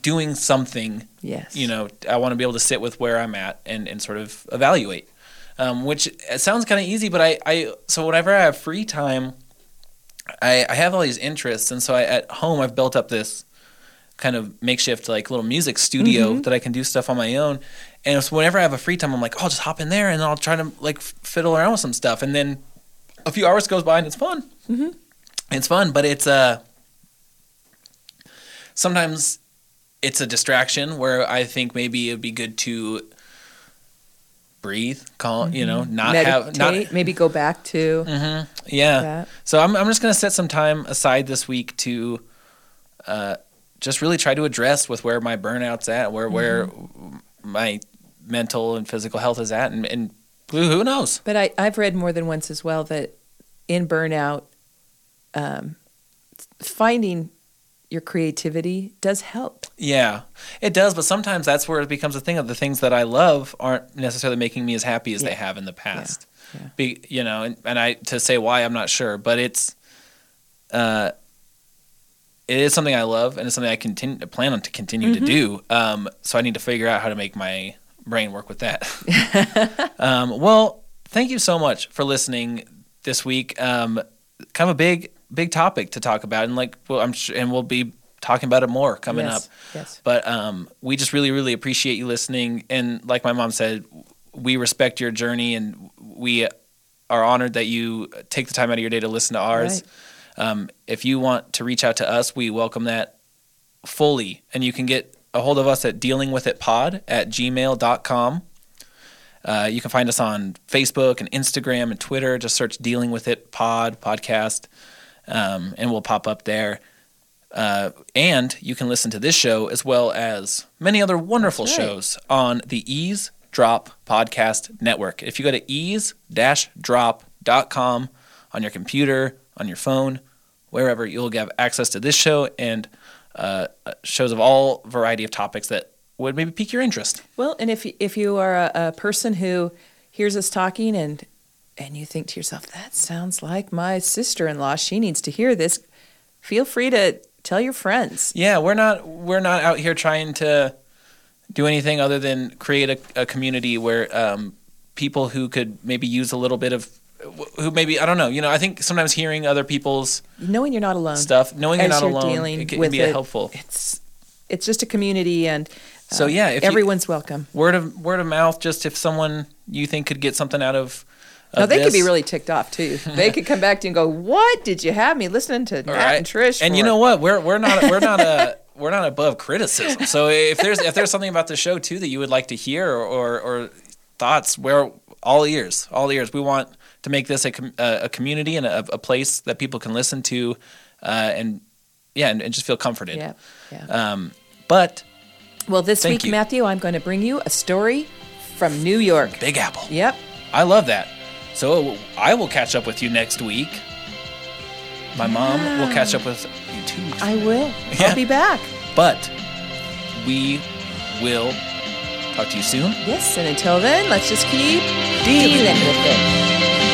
doing something Yes. you know i want to be able to sit with where i'm at and, and sort of evaluate um, which it sounds kind of easy but I, I so whenever i have free time I, I have all these interests and so I, at home i've built up this kind of makeshift like little music studio that i can do stuff on my own. And so whenever i have a free time i'm like oh, i'll just hop in there and i'll try to like fiddle around with some stuff. And then a few hours goes by and it's fun. Mm-hmm. it's fun but it's uh sometimes it's a distraction where I think maybe it'd be good to breathe, calm, you know, not have not Mm-hmm. maybe go back to yeah. that. So I'm I'm just gonna set some time aside this week to uh, just really try to address with where my burnout's at, where where Mm-hmm. my mental and physical health is at, and, and who knows? But I, I've read more than once as well that in burnout, um, finding your creativity does help. Yeah, it does, but sometimes that's where it becomes a thing of the things that I love aren't necessarily making me as happy as they have in the past. yeah. Be, you know, and, and I to say why I'm not sure, but it's uh, it is something I love and it's something I continue to plan on to continue Mm-hmm. to do. Um, so I need to figure out how to make my brain work with that. um, well, thank you so much for listening this week. Um, kind of a big big topic to talk about, and like well, I'm sure, and we'll be talking about it more coming yes, up. Yes. But um, we just really, really appreciate you listening. And like my mom said, we respect your journey and we are honored that you take the time out of your day to listen to ours. Um, if you want to reach out to us, we welcome that fully. And you can get a hold of us at dealingwithitpod at gmail.com. Uh, you can find us on Facebook and Instagram and Twitter. Just search Dealing With It Pod podcast, um, and we'll pop up there. Uh, and you can listen to this show as well as many other wonderful right. shows on the Ease Drop Podcast Network. If you go to ease-drop.com on your computer, on your phone, wherever, you'll have access to this show and uh, shows of all variety of topics that would maybe pique your interest. Well, and if if you are a, a person who hears us talking and and you think to yourself, that sounds like my sister-in-law, she needs to hear this, feel free to tell your friends. Yeah, we're not we're not out here trying to do anything other than create a, a community where um, people who could maybe use a little bit of who maybe I don't know. You know, I think sometimes hearing other people's Knowing you're not alone. stuff, knowing you're not you're alone, it can be it. helpful. It's it's just a community, and uh, So, yeah, if you- everyone's welcome. Word of word of mouth. Just if someone you think could get something out of. of Now they could be really ticked off too. They could come back to you and go, "What did you have me listening to All right. and Trish?" And you know what? We're we're not we're not a we're not above criticism. So if there's if there's something about the show too that you would like to hear or or, or thoughts, we're all ears, all ears. We want to make this a com- a, community and a, a place that people can listen to, uh, and yeah, and, and just feel comforted. Yeah, yeah. Um, but well, this week, you. Matthew, I'm going to bring you a story from New York. Big Apple, Yep. I love that. So I will catch up with you next week. My mom will catch up with you too. I will. Yeah. I'll be back. But we will talk to you soon. Yes, and until then, let's just keep dealing with it.